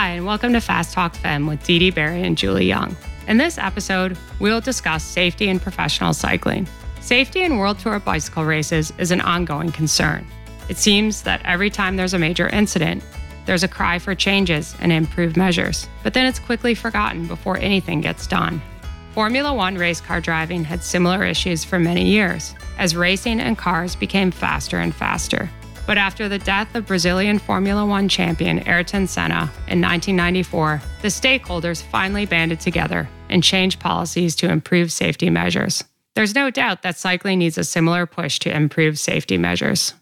Hi, and welcome to Fast Talk Fem with Dede Barry and Julie Young. In this episode, we'll discuss safety in professional cycling. Safety in World Tour bicycle races is an ongoing concern. It seems that every time there's a major incident, there's a cry for changes and improved measures, but then it's quickly forgotten before anything gets done. Formula One race car driving had similar issues for many years, as racing and cars became faster and faster. But after the death of Brazilian Formula One champion Ayrton Senna in 1994, the stakeholders finally banded together and changed policies to improve safety measures. There's no doubt that cycling needs a similar push to improve safety measures.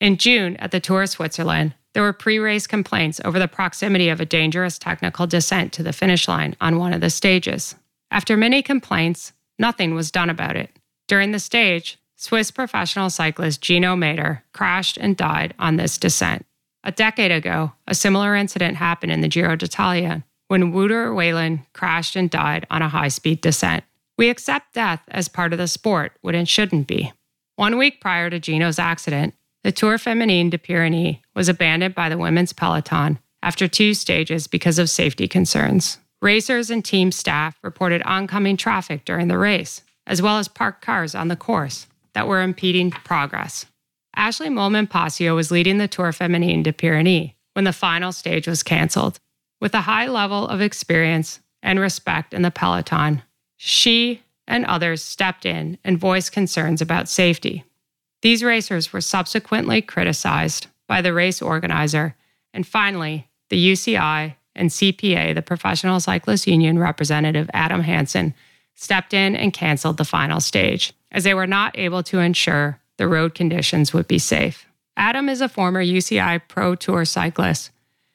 In June, at the Tour of Switzerland, there were pre race complaints over the proximity of a dangerous technical descent to the finish line on one of the stages. After many complaints, nothing was done about it. During the stage, Swiss professional cyclist Gino Mäder crashed and died on this descent. A decade ago, a similar incident happened in the Giro d'Italia when Wouter Weylandt crashed and died on a high speed descent. We accept death as part of the sport when it shouldn't be. One week prior to Gino's accident, the Tour Feminine de Pyrénées was abandoned by the women's peloton after two stages because of safety concerns. Racers and team staff reported oncoming traffic during the race, as well as parked cars on the course that were impeding progress. Ashleigh Moolman Pasio was leading the Tour Feminine de Pyrénées when the final stage was canceled. With a high level of experience and respect in the peloton, she and others stepped in and voiced concerns about safety. These racers were subsequently criticized by the race organizer, and finally, the UCI and CPA, the Professional Cyclists Union representative Adam Hansen, stepped in and canceled the final stage as they were not able to ensure the road conditions would be safe. Adam is a former UCI Pro Tour cyclist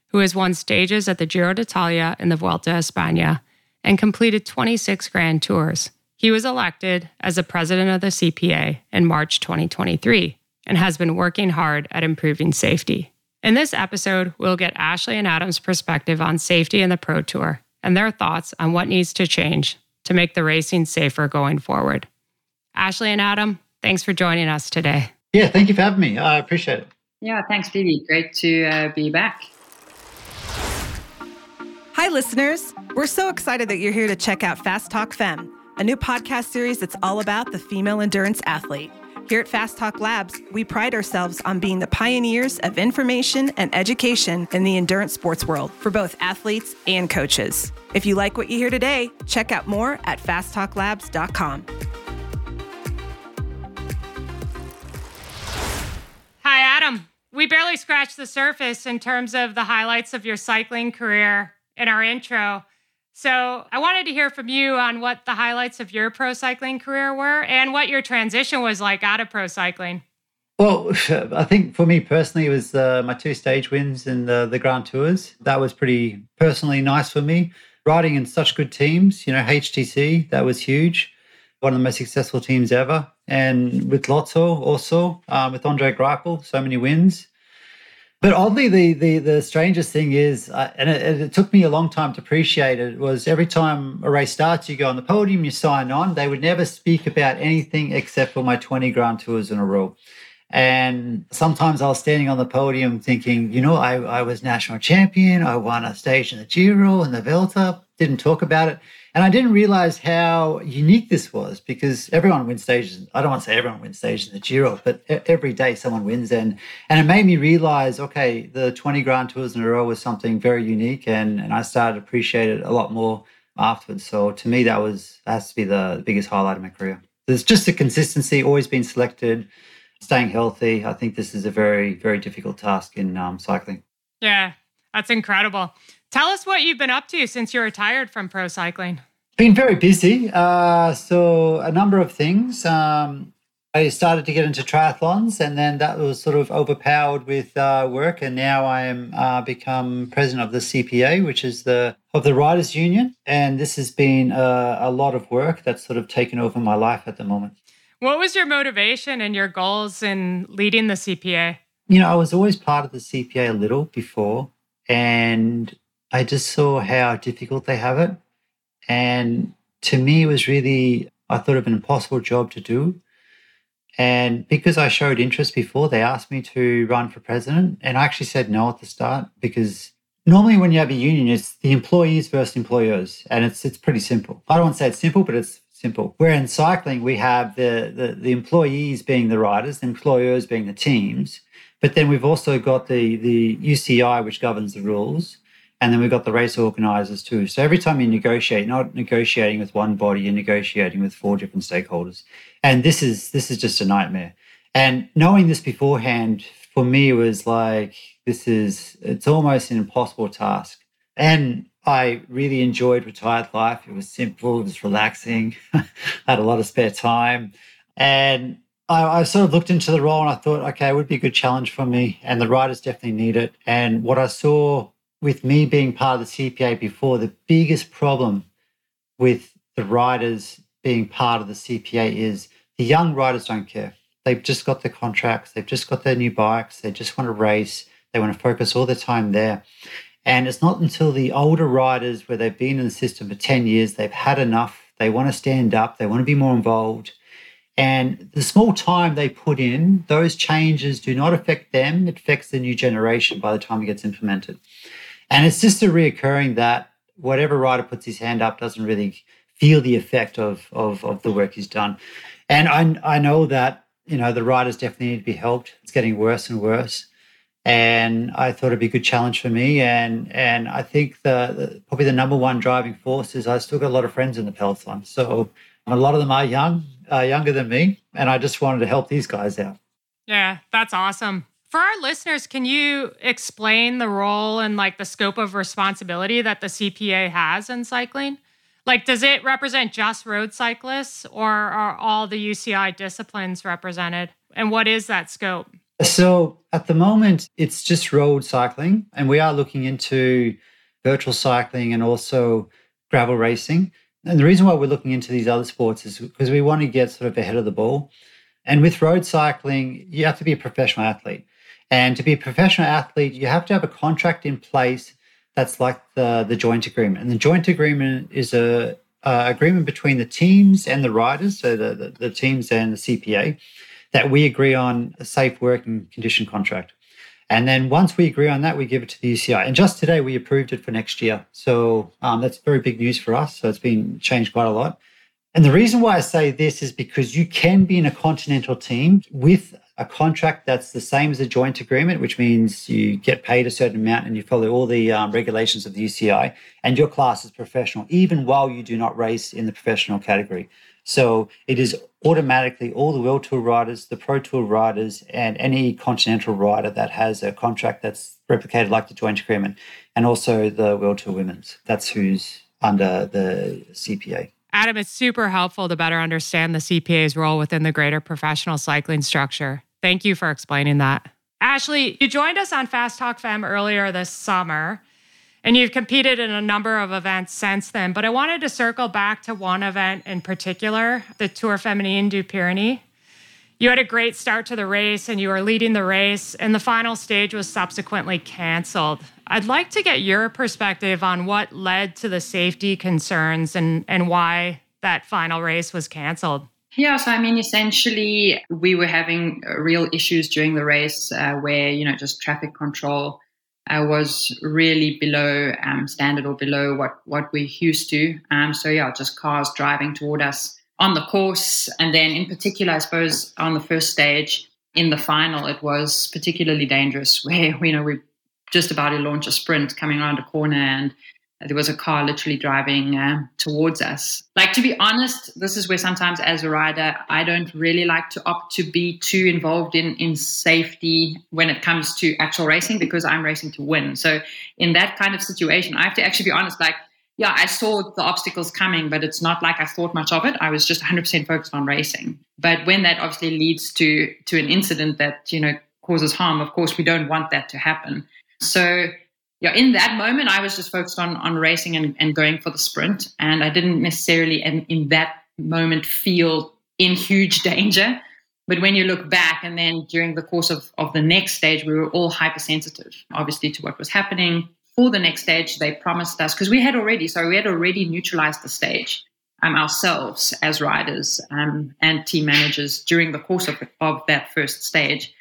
who has won stages at the Giro d'Italia and the Vuelta a España and completed 26 Grand Tours. He was elected as the president of the CPA in March 2023 and has been working hard at improving safety. In this episode, we'll get Ashleigh and Adam's perspective on safety in the Pro Tour and their thoughts on what needs to change to make the racing safer going forward. Ashleigh and Adam, thanks for joining us today. Yeah, thank you for having me. I appreciate it. Yeah, thanks, Phoebe. Great to uh, be back. Hi, listeners. We're so excited that you're here to check out Fast Talk Fem, a new podcast series that's all about the female endurance athlete. Here at Fast Talk Labs, we pride ourselves on being the pioneers of information and education in the endurance sports world for both athletes and coaches. If you like what you hear today, check out more at fasttalklabs.com. We barely scratched the surface in terms of the highlights of your cycling career in our intro. So, I wanted to hear from you on what the highlights of your pro cycling career were and what your transition was like out of pro cycling. Well, I think for me personally, it was uh, my two stage wins in the, the Grand Tours. That was pretty personally nice for me. Riding in such good teams, you know, HTC, that was huge. One of the most successful teams ever. And with Lotto also, um, with Andre Greipel, so many wins. But oddly, the the the strangest thing is, uh, and it, it, took me a long time to appreciate it, was every time a race starts, you go on the podium, you sign on. They would never speak about anything except for my 20 Grand Tours in a row. And sometimes I was standing on the podium thinking, you know, I, I was national champion. I won a stage in the Giro and the Vuelta. Didn't talk about it. And I didn't realize how unique this was because everyone wins stages. I don't want to say everyone wins stages in the Giro, but every day someone wins. And and it made me realize, okay, the 20 Grand Tours in a row was something very unique. And, and I started to appreciate it a lot more afterwards. So to me, that was that has to be the biggest highlight of my career. There's just the consistency, always been selected, staying healthy. I think this is a very, very difficult task in um, cycling. Yeah, that's incredible. Tell us what you've been up to since you retired from pro cycling. Been very busy. Uh, so, a number of things. Um, I started to get into triathlons, and then that was sort of overpowered with uh, work. And now I am uh, become president of the CPA, which is the of the Riders Union. And this has been a, a lot of work that's sort of taken over my life at the moment. What was your motivation and your goals in leading the CPA? You know, I was always part of the CPA a little before, and I just saw how difficult they have it. And to me, it was really, I thought of an impossible job to do. And because I showed interest before, they asked me to run for president. And I actually said no at the start because normally when you have a union, it's the employees versus employers, and it's it's pretty simple. I don't want to say it's simple, but it's simple. Where in cycling we have the the, the employees being the riders, the employers being the teams, but then we've also got the the UCI which governs the rules, and then we've got the race organisers too. So every time you negotiate, not negotiating with one body, you're negotiating with four different stakeholders, and this is this is just a nightmare. And knowing this beforehand for me was like this is it's almost an impossible task. And I really enjoyed retired life. It was simple, it was relaxing. I had a lot of spare time. And I, I, sort of looked into the role and I thought, okay, it would be a good challenge for me. And the riders definitely need it. And what I saw with me being part of the CPA before, the biggest problem with the riders being part of the CPA is the young riders don't care. They've just got their contracts, they've just got their new bikes, they just want to race, they want to focus all their time there. And it's not until the older riders, where they've been in the system for 10 years, they've had enough, they want to stand up, they want to be more involved. And the small time they put in, those changes do not affect them, it affects the new generation by the time it gets implemented. And it's just a reoccurring that whatever rider puts his hand up doesn't really feel the effect of, of, of the work he's done. And I, I know that you know, the riders definitely need to be helped. It's getting worse and worse. And I thought it'd be a good challenge for me. And and I think the, the probably the number one driving force is I still got a lot of friends in the peloton. So a lot of them are young, uh, younger than me, and I just wanted to help these guys out. Yeah, that's awesome. For our listeners, can you explain the role and like the scope of responsibility that the CPA has in cycling? Like, does it represent just road cyclists or are all the UCI disciplines represented? And what is that scope? So at the moment, it's just road cycling, and we are looking into virtual cycling and also gravel racing. And the reason why we're looking into these other sports is because we want to get sort of ahead of the ball. And with road cycling, you have to be a professional athlete. And to be a professional athlete, you have to have a contract in place that's like the the joint agreement. And the joint agreement is a, a agreement between the teams and the riders, so the, the, the teams and the CPA, that we agree on a safe working condition contract. And then once we agree on that, we give it to the UCI. And just today, we approved it for next year. So um, that's very big news for us. So it's been changed quite a lot. And the reason why I say this is because you can be in a continental team with a contract that's the same as a joint agreement, which means you get paid a certain amount and you follow all the um, regulations of the UCI, and your class is professional, even while you do not race in the professional category. So it is automatically all the World Tour riders, the Pro Tour riders, and any continental rider that has a contract that's replicated like the joint agreement, and also the World Tour Women's. That's who's under the CPA. Adam, it's super helpful to better understand the CPA's role within the greater professional cycling structure. Thank you for explaining that. Ashleigh, you joined us on Fast Talk Fem earlier this summer, and you've competed in a number of events since then. But I wanted to circle back to one event in particular, the Tour Feminine du Pyrénées. You had a great start to the race and you were leading the race, and the final stage was subsequently canceled. I'd like to get your perspective on what led to the safety concerns and, and why that final race was canceled. Yeah, so I mean, essentially, we were having real issues during the race uh, where, you know, just traffic control uh, was really below um, standard or below what, what we're used to. Um, so, yeah, just cars driving toward us on the course. And then, in particular, I suppose on the first stage in the final, it was particularly dangerous where, you know, we just about to launch a sprint coming around a corner and there was a car literally driving uh, towards us. Like, to be honest, this is where sometimes as a rider, I don't really like to opt to be too involved in, in safety when it comes to actual racing because I'm racing to win. So, in that kind of situation, I have to actually be honest, like, yeah, I saw the obstacles coming, but it's not like I thought much of it. I was just 100% focused on racing. But when that obviously leads to to an incident that you know causes harm, of course, we don't want that to happen. So yeah, in that moment, I was just focused on on racing and, and going for the sprint, and I didn't necessarily in, in that moment feel in huge danger. But when you look back, and then during the course of, of the next stage, we were all hypersensitive, obviously, to what was happening. For the next stage, they promised us because we had already, so we had already neutralized the stage um, ourselves as riders um, and team managers during the course of, of that first stage.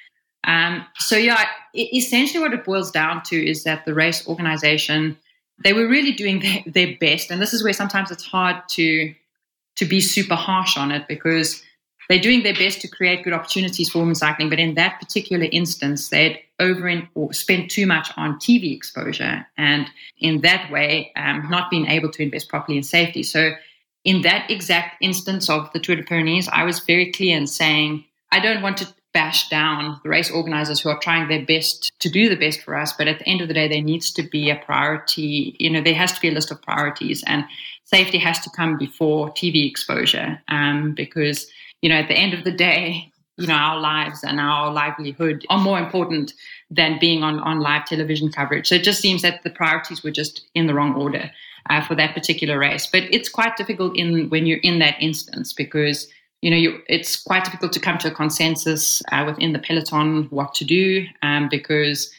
Um, So yeah, essentially what it boils down to is that the race organization they were really doing their, their best, and this is where sometimes it's hard to to be super harsh on it because they're doing their best to create good opportunities for women cycling. But in that particular instance, they'd over in, or spent too much on TV exposure, and in that way, um, not being able to invest properly in safety. So in that exact instance of the Tour de Pyrenees, I was very clear in saying I don't want to bash down the race organizers who are trying their best to do the best for us. But at the end of the day, there needs to be a priority. You know, there has to be a list of priorities, and safety has to come before TV exposure um, because, you know, at the end of the day, you know, our lives and our livelihood are more important than being on, on live television coverage. So it just seems that the priorities were just in the wrong order uh, for that particular race. But it's quite difficult in when you're in that instance because you know, you, it's quite difficult to come to a consensus uh, within the peloton what to do um, because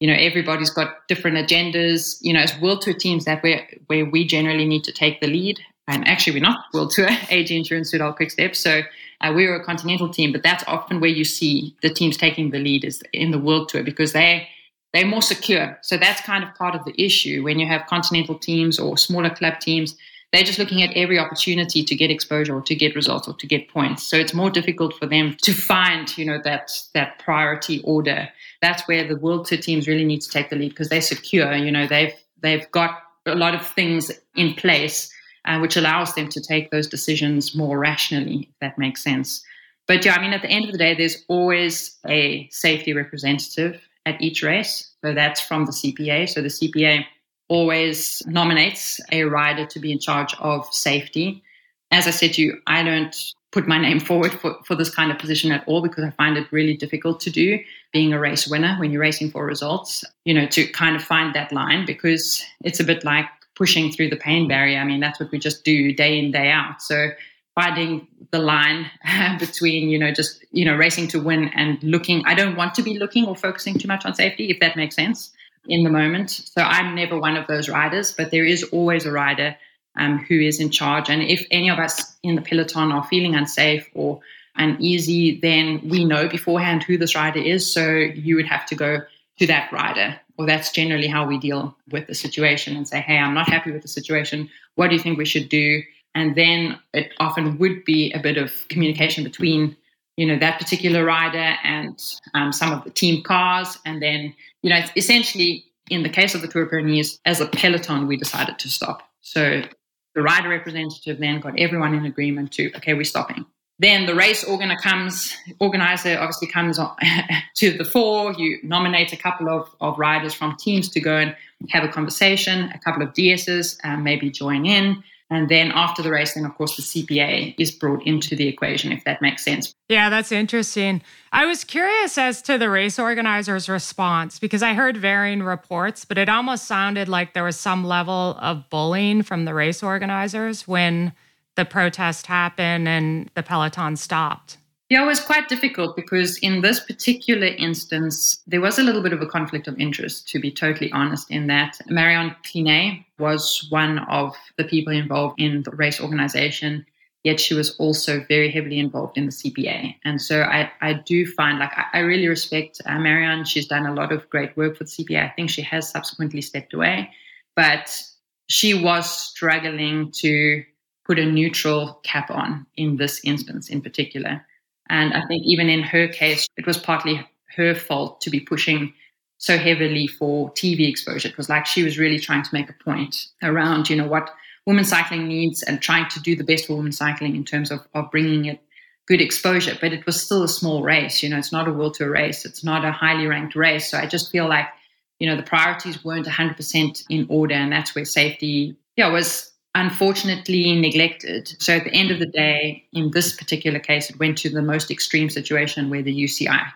you know everybody's got different agendas. You know, as World Tour teams, that where where we generally need to take the lead. And actually, we're not World Tour, AG Insurance, Soudal Quick Step. So uh, we're a continental team, but that's often where you see the teams taking the lead is in the World Tour because they they're more secure. So that's kind of part of the issue when you have continental teams or smaller club teams they're just looking at every opportunity to get exposure or to get results or to get points. So it's more difficult for them to find, you know, that that priority order. That's where the World Tour teams really need to take the lead because they're secure. You know, they've they've got a lot of things in place uh, which allows them to take those decisions more rationally, if that makes sense. But yeah, I mean, at the end of the day, there's always a safety representative at each race. So that's from the CPA. So the CPA always nominates a rider to be in charge of safety. As I said to you, I don't put my name forward for, for this kind of position at all because I find it really difficult to do being a race winner when you're racing for results, you know, to kind of find that line because it's a bit like pushing through the pain barrier. I mean, that's what we just do day in, day out. So finding the line between, you know, just, you know, racing to win and looking, I don't want to be looking or focusing too much on safety, if that makes sense in the moment. So I'm never one of those riders, but there is always a rider um, who is in charge. And if any of us in the peloton are feeling unsafe or uneasy, then we know beforehand who this rider is. So you would have to go to that rider. Or that's generally how we deal with the situation and say, hey, I'm not happy with the situation. What do you think we should do? And then it often would be a bit of communication between you know that particular rider and um, some of the team cars and then you know essentially in the case of the tour of pyrenees as a peloton we decided to stop. So the rider representative then got everyone in agreement to okay we're stopping. Then the race organizer comes organizer obviously comes on, to the fore. You nominate a couple of, of riders from teams to go and have a conversation a couple of ds's um, maybe join in and then after the race, then of course the CPA is brought into the equation, if that makes sense. Yeah, that's interesting. I was curious as to the race organizer's response because I heard varying reports, but it almost sounded like there was some level of bullying from the race organizers when the protest happened and the Peloton stopped. Yeah, it was quite difficult because in this particular instance, there was a little bit of a conflict of interest, to be totally honest, in that Marion Clignet was one of the people involved in the race organization, yet she was also very heavily involved in the CPA. And so I, I do find, like, I, I really respect uh, Marion. She's done a lot of great work for the CPA. I think she has subsequently stepped away, but she was struggling to put a neutral cap on in this instance in particular. And I think even in her case, it was partly her fault to be pushing so heavily for TV exposure because like she was really trying to make a point around, you know, what women cycling needs and trying to do the best for women cycling in terms of, of bringing it good exposure. But it was still a small race, you know, it's not a world tour race. It's not a highly ranked race. So I just feel like, you know, the priorities weren't 100% in order. And that's where safety, yeah, was unfortunately neglected. So at the end of the day, in this particular case, it went to the most extreme situation where the UCI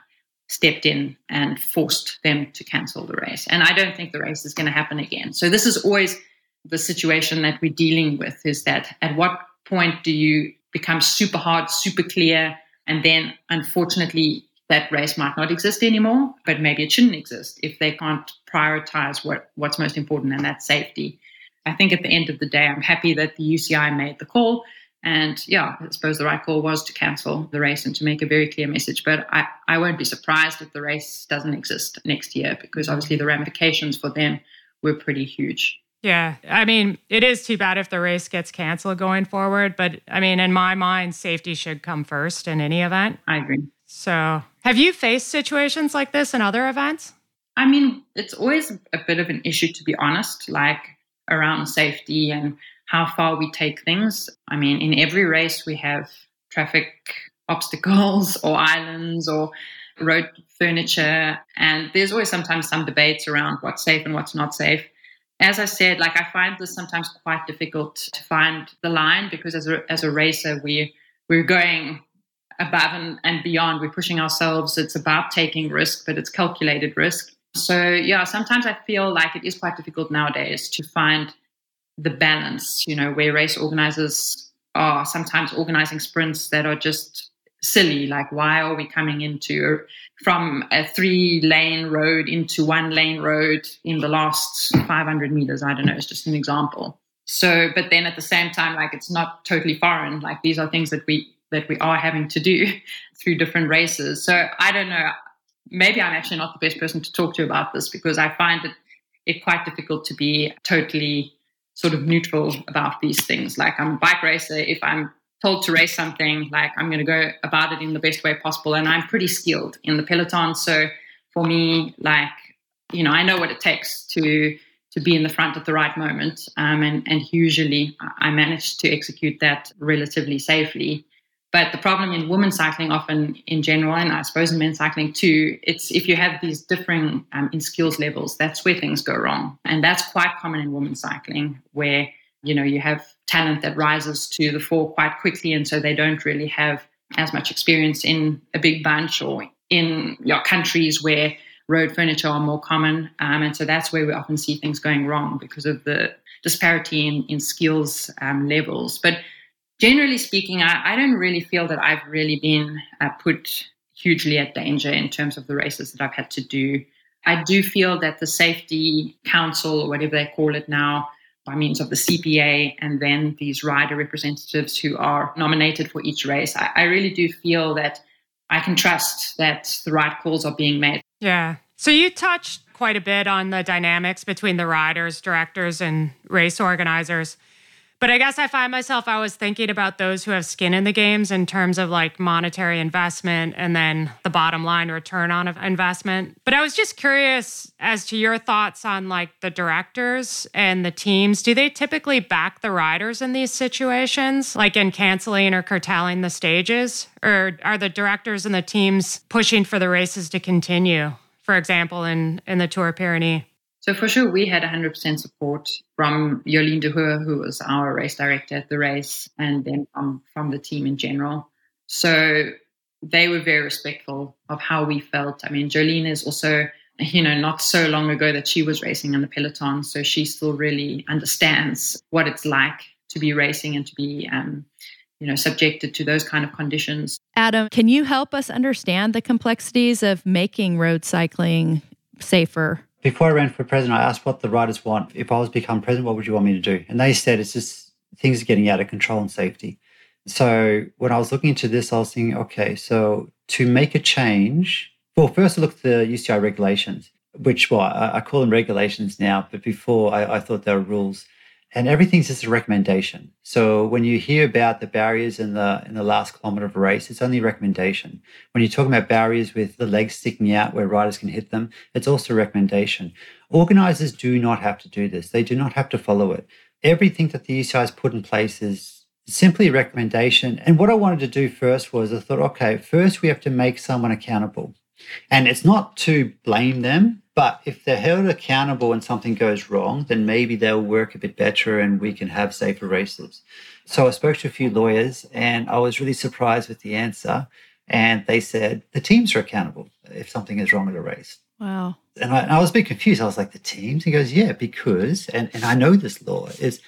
stepped in and forced them to cancel the race. And I don't think the race is going to happen again. So this is always the situation that we're dealing with is that at what point do you become super hard, super clear, and then unfortunately that race might not exist anymore, but maybe it shouldn't exist if they can't prioritize what, what's most important, and that's safety. I think at the end of the day, I'm happy that the UCI made the call. And yeah, I suppose the right call was to cancel the race and to make a very clear message. But I, I won't be surprised if the race doesn't exist next year because obviously the ramifications for them were pretty huge. Yeah. I mean, it is too bad if the race gets canceled going forward. But I mean, in my mind, safety should come first in any event. I agree. So, have you faced situations like this in other events? I mean, it's always a bit of an issue, to be honest, like around safety and how far we take things. I mean, in every race, we have traffic obstacles or islands or road furniture. And there's always sometimes some debates around what's safe and what's not safe. As I said, like I find this sometimes quite difficult to find the line because as a, as a racer, we, we're going above and, and beyond. We're pushing ourselves. It's about taking risk, but it's calculated risk. So, yeah, sometimes I feel like it is quite difficult nowadays to find the balance, you know, where race organizers are sometimes organizing sprints that are just silly. Like, why are we coming into from a three lane road into one lane road in the last 500 meters? I don't know. It's just an example. So, but then at the same time, like, it's not totally foreign. Like, these are things that we that we are having to do through different races. So, I don't know. Maybe I'm actually not the best person to talk to about this because I find it, it quite difficult to be totally sort of neutral about these things. Like I'm a bike racer. If I'm told to race something, like I'm going to go about it in the best way possible. And I'm pretty skilled in the peloton. So for me, like, you know, I know what it takes to to be in the front at the right moment. Um, and, and usually I manage to execute that relatively safely. But the problem in women's cycling, often in general, and I suppose in men's cycling too, it's if you have these differing um, in skills levels, that's where things go wrong, and that's quite common in women's cycling, where you know you have talent that rises to the fore quite quickly, and so they don't really have as much experience in a big bunch or in your countries where road furniture are more common, um, and so that's where we often see things going wrong because of the disparity in, in skills um, levels, but generally speaking, I, I, don't really feel that I've really been uh, put hugely at danger in terms of the races that I've had to do. I do feel that the Safety Council, or whatever they call it now, by means of the CPA and then these rider representatives who are nominated for each race, I, I really do feel that I can trust that the right calls are being made. Yeah. So you touched quite a bit on the dynamics between the riders, directors, and race organizers. But I guess I find myself, I was thinking about those who have skin in the games in terms of like monetary investment and then the bottom line return on investment. But I was just curious as to your thoughts on like the directors and the teams. Do they typically back the riders in these situations, like in canceling or curtailing the stages? Or are the directors and the teams pushing for the races to continue? For example, in, in the Tour Pyrenees? So for sure, we had 100% support from Jolien D'Hoore, who was our race director at the race, and then from, from the team in general. So they were very respectful of how we felt. I mean, Jolene is also, you know, not so long ago that she was racing in the peloton, so she still really understands what it's like to be racing and to be, um, you know, subjected to those kind of conditions. Adam, can you help us understand the complexities of making road cycling safer? Before I ran for president, I asked what the writers want. If I was become president, what would you want me to do? And they said it's just things are getting out of control and safety. So when I was looking into this, I was thinking, okay, so to make a change, well, first I looked at the UCI regulations, which well, I, I call them regulations now, but before I, I thought they were rules and everything's just a recommendation. So when you hear about the barriers in the in the last kilometer of a race, it's only a recommendation. When you're talking about barriers with the legs sticking out where riders can hit them, it's also a recommendation. Organizers do not have to do this. They do not have to follow it. Everything that the UCI has put in place is simply a recommendation. And what I wanted to do first was I thought, okay, first we have to make someone accountable. And it's not to blame them, but if they're held accountable and something goes wrong, then maybe they'll work a bit better and we can have safer races. So I spoke to a few lawyers and I was really surprised with the answer. And they said the teams are accountable if something is wrong at a race. Wow. And I, and I was a bit confused. I was like, the teams? He goes, yeah, because, and, and I know this law, is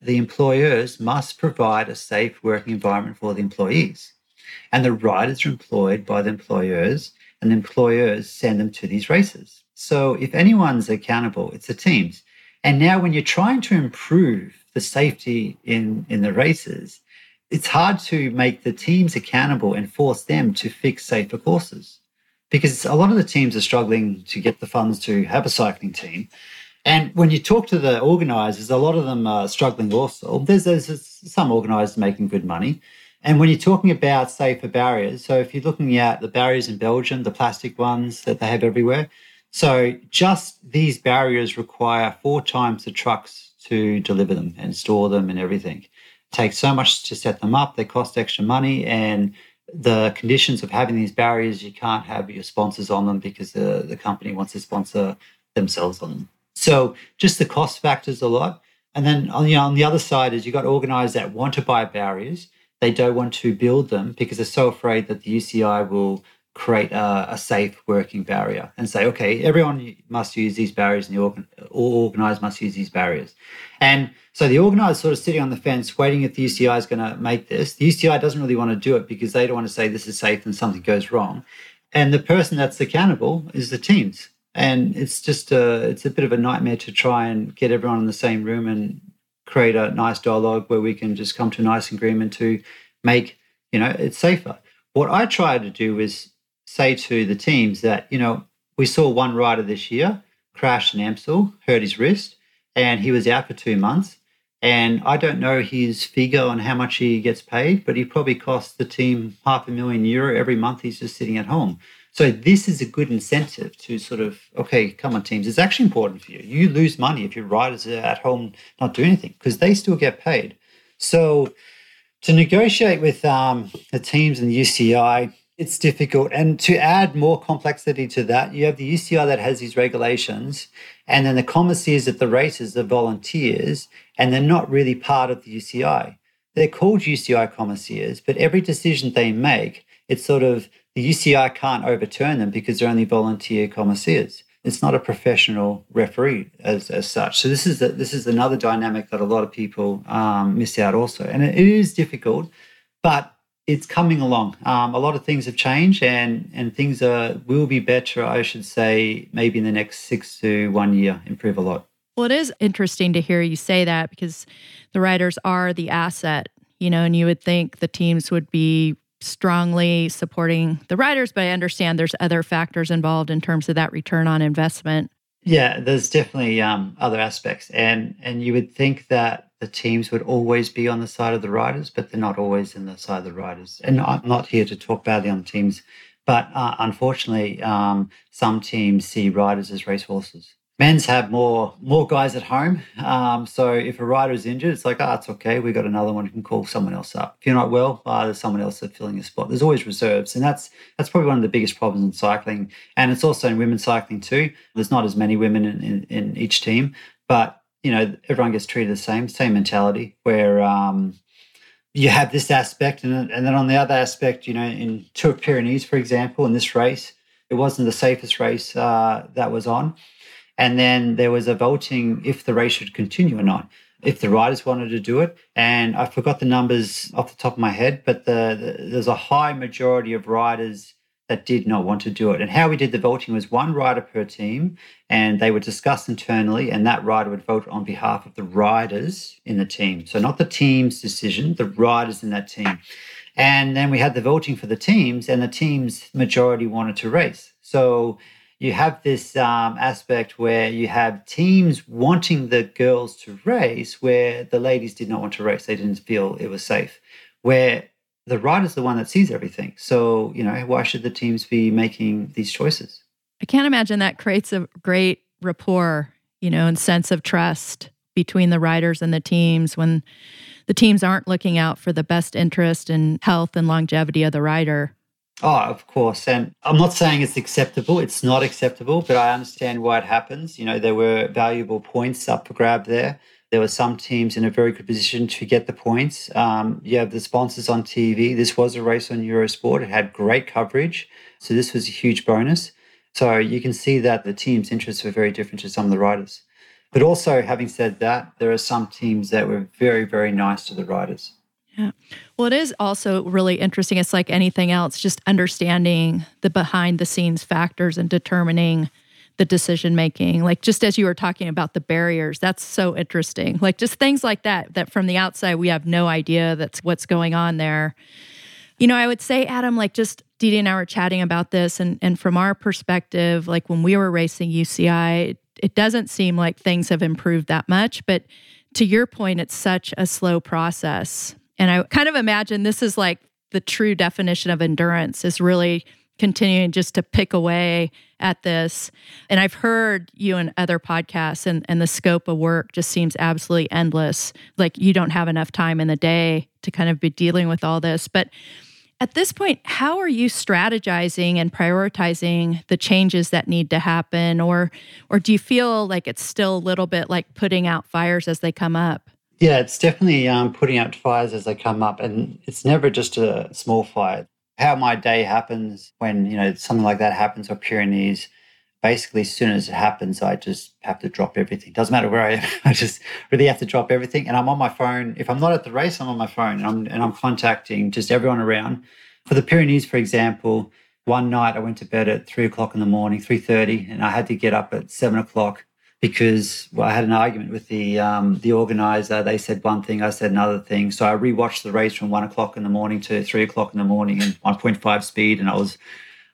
the employers must provide a safe working environment for the employees. And the riders are employed by the employers and employers send them to these races. So if anyone's accountable, it's the teams. And now when you're trying to improve the safety in, in the races, it's hard to make the teams accountable and force them to fix safer courses because a lot of the teams are struggling to get the funds to have a cycling team. And when you talk to the organisers, a lot of them are struggling also. There's, there's some organisers making good money. And when you're talking about safer barriers, so if you're looking at the barriers in Belgium, the plastic ones that they have everywhere, so just these barriers require four times the trucks to deliver them and store them and everything. It takes so much to set them up, they cost extra money, and the conditions of having these barriers, you can't have your sponsors on them because the, the company wants to sponsor themselves on them. So just the cost factors a lot. And then on, you know, on the other side is you've got organizers that want to buy barriers. They don't want to build them because they're so afraid that the UCI will create a, a safe working barrier and say, okay, everyone must use these barriers and the organ- all organized must use these barriers. And so the organizer sort of sitting on the fence, waiting if the UCI is going to make this. The UCI doesn't really want to do it because they don't want to say this is safe and something goes wrong. And the person that's accountable is the teams. And it's just a, it's a bit of a nightmare to try and get everyone in the same room and create a nice dialogue where we can just come to a nice agreement to make, you know, it safer. What I try to do is say to the teams that, you know, we saw one rider this year crash in Amstel, hurt his wrist, and he was out for two months. And I don't know his figure on how much he gets paid, but he probably costs the team half a million euro every month he's just sitting at home. So this is a good incentive to sort of, okay, come on, teams. It's actually important for you. You lose money if your riders are at home not doing anything because they still get paid. So to negotiate with um, the teams and the UCI, it's difficult. And to add more complexity to that, you have the UCI that has these regulations, and then the commissaires at the races are volunteers, and they're not really part of the UCI. They're called UCI commissaires, but every decision they make, it's sort of the UCI can't overturn them because they're only volunteer commissaires. It's not a professional referee as, as such. So this is a, this is another dynamic that a lot of people um, miss out also, and it, it is difficult, but it's coming along. Um, a lot of things have changed, and and things are will be better. I should say, maybe in the next six to one year, improve a lot. Well, it is interesting to hear you say that because the riders are the asset, you know, and you would think the teams would be strongly supporting the riders, but I understand there's other factors involved in terms of that return on investment. Yeah, there's definitely um, other aspects, and and you would think that the teams would always be on the side of the riders, but they're not always in the side of the riders. And I'm not here to talk badly on the teams, but uh, unfortunately, um, some teams see riders as racehorses. Men's have more more guys at home, um, so if a rider is injured, it's like, ah, oh, it's okay. We got another one. You can call someone else up. If you're not well, uh, there's someone else that's filling your spot. There's always reserves, and that's that's probably one of the biggest problems in cycling, and it's also in women's cycling too. There's not as many women in, in, in each team, but you know, everyone gets treated the same, same mentality where um, you have this aspect. And, and then on the other aspect, you know, in Tour Pyrenees, for example, in this race, it wasn't the safest race uh, that was on. And then there was a voting if the race should continue or not, if the riders wanted to do it. And I forgot the numbers off the top of my head, but the, the, there's a high majority of riders that did not want to do it. And how we did the voting was one rider per team, and they would discuss internally, and that rider would vote on behalf of the riders in the team. So, not the team's decision, the riders in that team. And then we had the voting for the teams, and the team's majority wanted to race. So, you have this um, aspect where you have teams wanting the girls to race, where the ladies did not want to race. They didn't feel it was safe. Where the rider's the one that sees everything. So, you know, why should the teams be making these choices? I can't imagine that creates a great rapport, you know, and sense of trust between the riders and the teams when the teams aren't looking out for the best interest and health and longevity of the rider. Oh, of course. And I'm not saying it's acceptable. It's not acceptable, but I understand why it happens. You know, there were valuable points up for grab there. There were some teams in a very good position to get the points. Um, you have the sponsors on TV. This was a race on Eurosport. It had great coverage. So this was a huge bonus. So you can see that the team's interests were very different to some of the riders. But also, having said that, there are some teams that were very, very nice to the riders. Yeah. Well, it is also really interesting. It's like anything else, just understanding the behind the scenes factors and determining the decision making like just as you were talking about the barriers that's so interesting like just things like that that from the outside we have no idea that's what's going on there you know i would say adam like just Dee and I were chatting about this, and and from our perspective, like when we were racing UCI, it, it doesn't seem like things have improved that much. But to your point, it's such a slow process, and I kind of imagine this is like the true definition of endurance is really continuing just to pick away at this. And I've heard you in other podcasts, and, and the scope of work just seems absolutely endless. Like you don't have enough time in the day to kind of be dealing with all this. But at this point, how are you strategizing and prioritizing the changes that need to happen or or do you feel like it's still a little bit like putting out fires as they come up? Yeah, it's definitely um, putting out fires as they come up and it's never just a small fire. How my day happens when, you know, something like that happens or Pyrenees, basically as soon as it happens, I just have to drop everything. Doesn't matter where I am. I just really have to drop everything. And I'm on my phone. If I'm not at the race, I'm on my phone and I'm, and I'm contacting just everyone around. For the Pyrenees, for example, one night I went to bed at three o'clock in the morning, 3.30, and I had to get up at seven o'clock because well, I had an argument with the um, the organizer. They said one thing, I said another thing. So I rewatched the race from one o'clock in the morning to three o'clock in the morning in 1.5 speed, and I was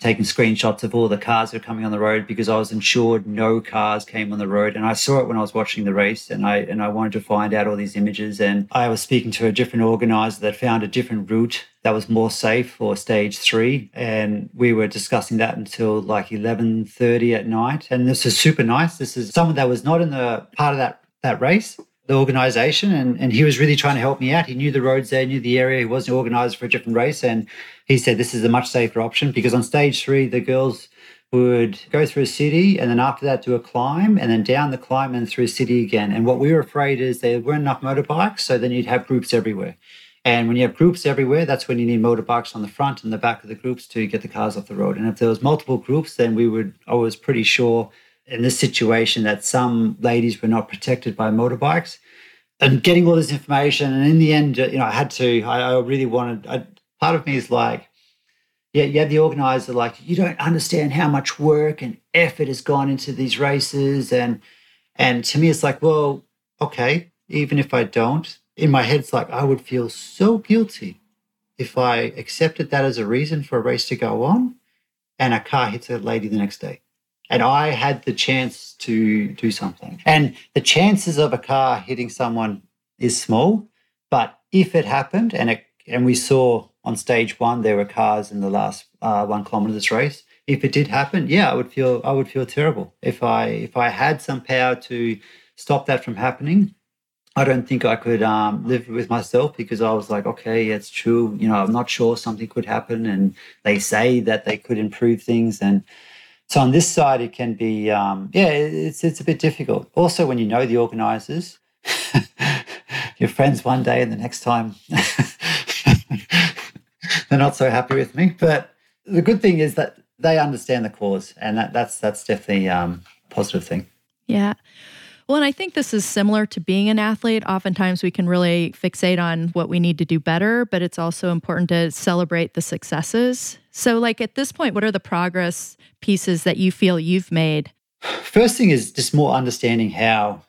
taking screenshots of all the cars that were coming on the road because I was ensured no cars came on the road. And I saw it when I was watching the race and I and I wanted to find out all these images. And I was speaking to a different organizer that found a different route that was more safe for stage three. And we were discussing that until like 11.30 at night. And this is super nice. This is someone that was not in the part of that that race the organization and, and he was really trying to help me out. He knew the roads there, knew the area. He wasn't organized for a different race. And he said this is a much safer option because on stage three, the girls would go through a city and then after that do a climb and then down the climb and through a city again. And what we were afraid is there weren't enough motorbikes. So then you'd have groups everywhere. And when you have groups everywhere, that's when you need motorbikes on the front and the back of the groups to get the cars off the road. And if there was multiple groups, then we would, I was pretty sure in this situation that some ladies were not protected by motorbikes and getting all this information. And in the end, uh, you know, I had to, I, I really wanted, I, part of me is like, yeah, you have the organizer like, you don't understand how much work and effort has gone into these races. And, and to me, it's like, well, okay, even if I don't, in my head, it's like, I would feel so guilty if I accepted that as a reason for a race to go on and a car hits a lady the next day and I had the chance to do something. And the chances of a car hitting someone is small, but if it happened, and it, and we saw on stage one there were cars in the last uh, one kilometer of this race. If it did happen, yeah, I would feel I would feel terrible if I if I had some power to stop that from happening. I don't think I could um, live with myself because I was like, okay, it's true. You know, I'm not sure something could happen, and they say that they could improve things, and so on this side, it can be, um, yeah, it's it's a bit difficult. Also, when you know the organisers, you're friends one day, and the next time they're not so happy with me. But the good thing is that they understand the cause, and that, that's that's definitely um, a positive thing. Yeah. Well, and I think this is similar to being an athlete. Oftentimes we can really fixate on what we need to do better, but it's also important to celebrate the successes. So, like at this point, what are the progress pieces that you feel you've made? First thing is just more understanding how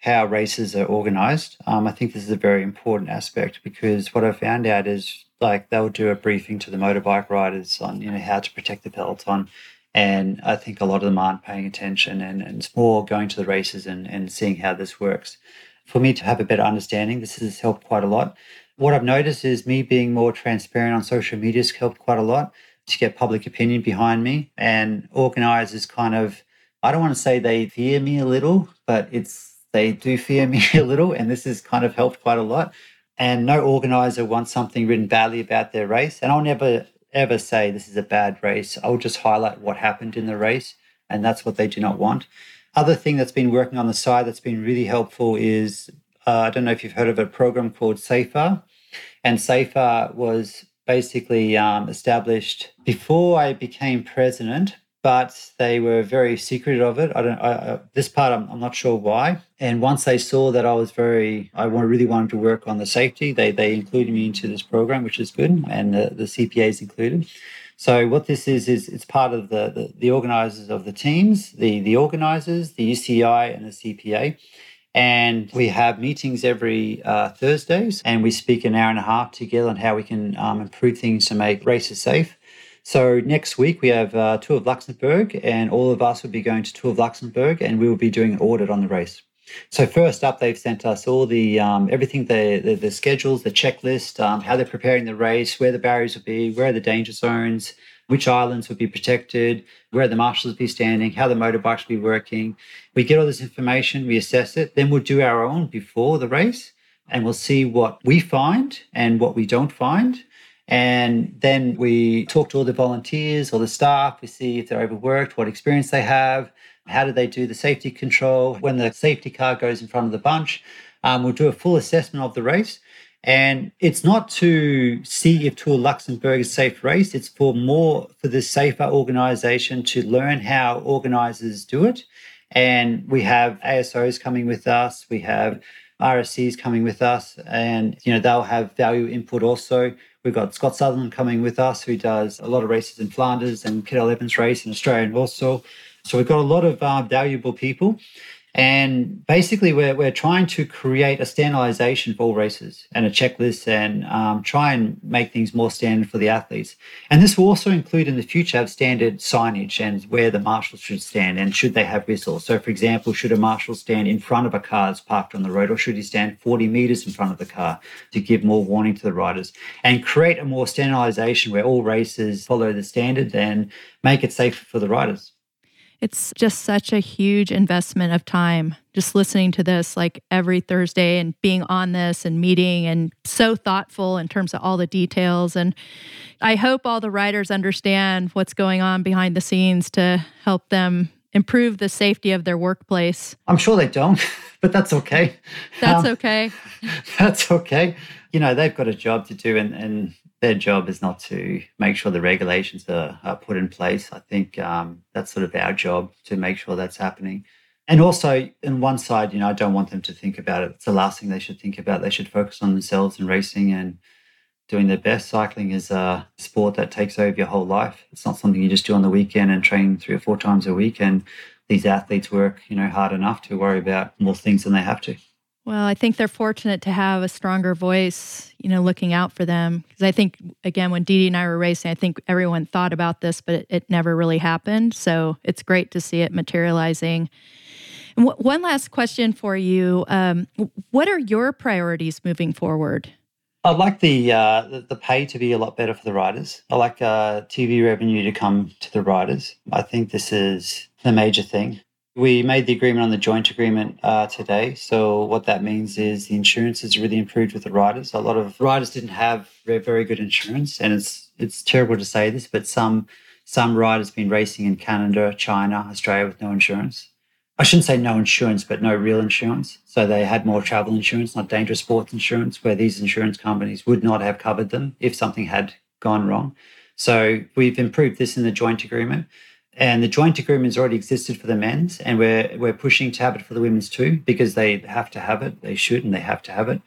how races are organized. Um, I think this is a very important aspect because what I found out is like they'll do a briefing to the motorbike riders on you know how to protect the peloton and I think a lot of them aren't paying attention. And, and it's more going to the races and, and seeing how this works. For me to have a better understanding, this has helped quite a lot. What I've noticed is me being more transparent on social media has helped quite a lot to get public opinion behind me. And organizers kind of, I don't want to say they fear me a little, but it's they do fear me a little. And this has kind of helped quite a lot. And no organizer wants something written badly about their race. And I'll never ever say this is a bad race. I'll just highlight what happened in the race, and that's what they do not want. Other thing that's been working on the side that's been really helpful is uh, I don't know if you've heard of a program called SafeR, and SafeR was basically um, established before I became president. But they were very secretive of it. I don't. I, this part, I'm, I'm not sure why. And once they saw that I was very, I really wanted to work on the safety, they they included me into this program, which is good, and the, the CPAs included. So what this is is it's part of the, the the organizers of the teams, the the organizers, the UCI, and the CPA. And we have meetings every uh, Thursdays, and we speak an hour and a half together on how we can um, improve things to make races safe. So next week we have uh, Tour of Luxembourg, and all of us will be going to Tour of Luxembourg, and we will be doing an audit on the race. So first up, they've sent us all the um, everything, the, the, the schedules, the checklist, um, how they're preparing the race, where the barriers will be, where are the danger zones, which islands will be protected, where the marshals will be standing, how the motorbikes will be working. We get all this information, we assess it, then we'll do our own before the race, and we'll see what we find and what we don't find. And then we talk to all the volunteers or the staff. We see if they're overworked, what experience they have, how do they do the safety control. When the safety car goes in front of the bunch, um, we'll do a full assessment of the race. And it's not to see if Tour Luxembourg is a safe race. It's for more for the SafeR organization to learn how organizers do it. And we have ASOs coming with us. We have RSCs coming with us, and you know they'll have value input also. We've got Scott Sunderland coming with us, who does a lot of races in Flanders and Cadel Evans race in Australia and also. So we've got a lot of uh, valuable people. And basically, we're, we're trying to create a standardization for all races and a checklist and um, try and make things more standard for the athletes. And this will also include in the future have standard signage and where the marshals should stand and should they have whistles. So, for example, should a marshal stand in front of a car that's parked on the road or should he stand 40 meters in front of the car to give more warning to the riders and create a more standardization where all races follow the standard and make it safer for the riders it's just such a huge investment of time just listening to this like every Thursday and being on this and meeting and so thoughtful in terms of all the details. And I hope all the writers understand what's going on behind the scenes to help them improve the safety of their workplace. I'm sure they don't, but that's okay. That's um, okay. That's okay. You know, they've got a job to do and, and their job is not to make sure the regulations are, are put in place. I think um, that's sort of our job to make sure that's happening. And also, in one side, you know, I don't want them to think about it. It's the last thing they should think about. They should focus on themselves and racing and doing their best. Cycling is a sport that takes over your whole life. It's not something you just do on the weekend and train three or four times a week. And these athletes work, you know, hard enough to worry about more things than they have to. Well, I think they're fortunate to have a stronger voice, you know, looking out for them. Because I think, again, when Dede and I were racing, I think everyone thought about this, but it, it never really happened. So it's great to see it materializing. And w- one last question for you um, What are your priorities moving forward? I'd like the, uh, the, pay to be a lot better for the riders. I like uh, TV revenue to come to the riders. I think this is the major thing. We made the agreement on the joint agreement uh, today. So what that means is the insurance has really improved with the riders. A lot of riders didn't have very, good insurance, and it's it's terrible to say this, but some some riders been racing in Canada, China, Australia with no insurance. I shouldn't say no insurance, but no real insurance. So they had more travel insurance, not dangerous sports insurance, where these insurance companies would not have covered them if something had gone wrong. So we've improved this in the joint agreement. And the joint agreements already existed for the men's, and we're we're pushing to have it for the women's too because they have to have it. They should, and they have to have it.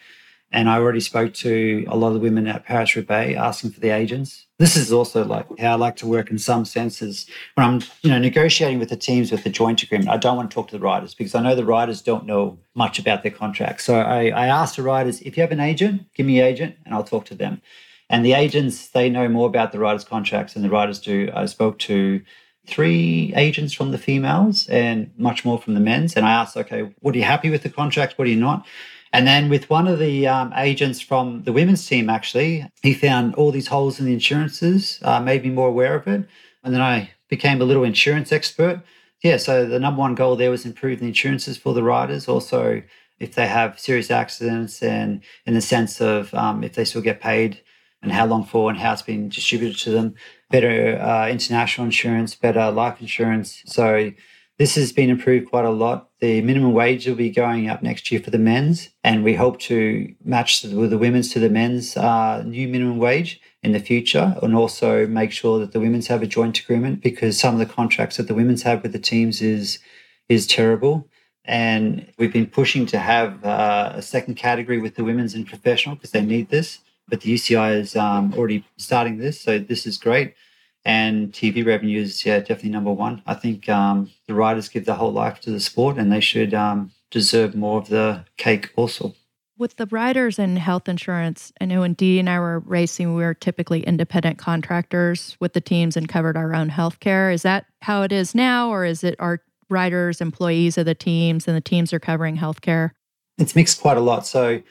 And I already spoke to a lot of the women at Paris Roubaix asking for the agents. This is also like how I like to work in some senses. When I'm, you know, negotiating with the teams with the joint agreement, I don't want to talk to the riders because I know the riders don't know much about their contracts. So I, I asked the riders, if you have an agent, give me an agent and I'll talk to them. And the agents, they know more about the riders' contracts than the riders do. I spoke to three agents from the females and much more from the men's. And I asked, okay, what are you happy with the contract? What are you not? And then with one of the um, agents from the women's team, actually, he found all these holes in the insurances, uh, made me more aware of it. And then I became a little insurance expert. Yeah, so the number one goal there was improve the insurances for the riders. Also, if they have serious accidents and in the sense of um, if they still get paid and how long for and how it's been distributed to them better uh, international insurance, better life insurance. So This has been improved quite a lot. The minimum wage will be going up next year for the men's, and we hope to match the, the women's to the men's uh, new minimum wage in the future, and also make sure that the women's have a joint agreement because some of the contracts that the women's have with the teams is is terrible. And we've been pushing to have uh, a second category with the women's and professional because they need this. But the UCI is um, already starting this, so this is great and TV revenue is yeah definitely number one. I think um, the riders give their whole life to the sport, and they should um, deserve more of the cake also. With the riders and health insurance, I know when Dee and I were racing, we were typically independent contractors with the teams and covered our own health care. Is that how it is now, or is it our riders employees of the teams and the teams are covering health care? It's mixed quite a lot. So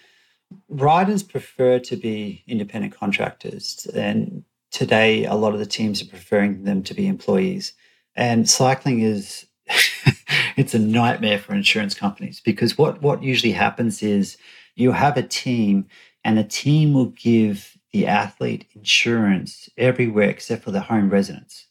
riders prefer to be independent contractors and today a lot of the teams are preferring them to be employees. And cycling is it's a nightmare for insurance companies because what what usually happens is you have a team and the team will give the athlete insurance everywhere except for the home residence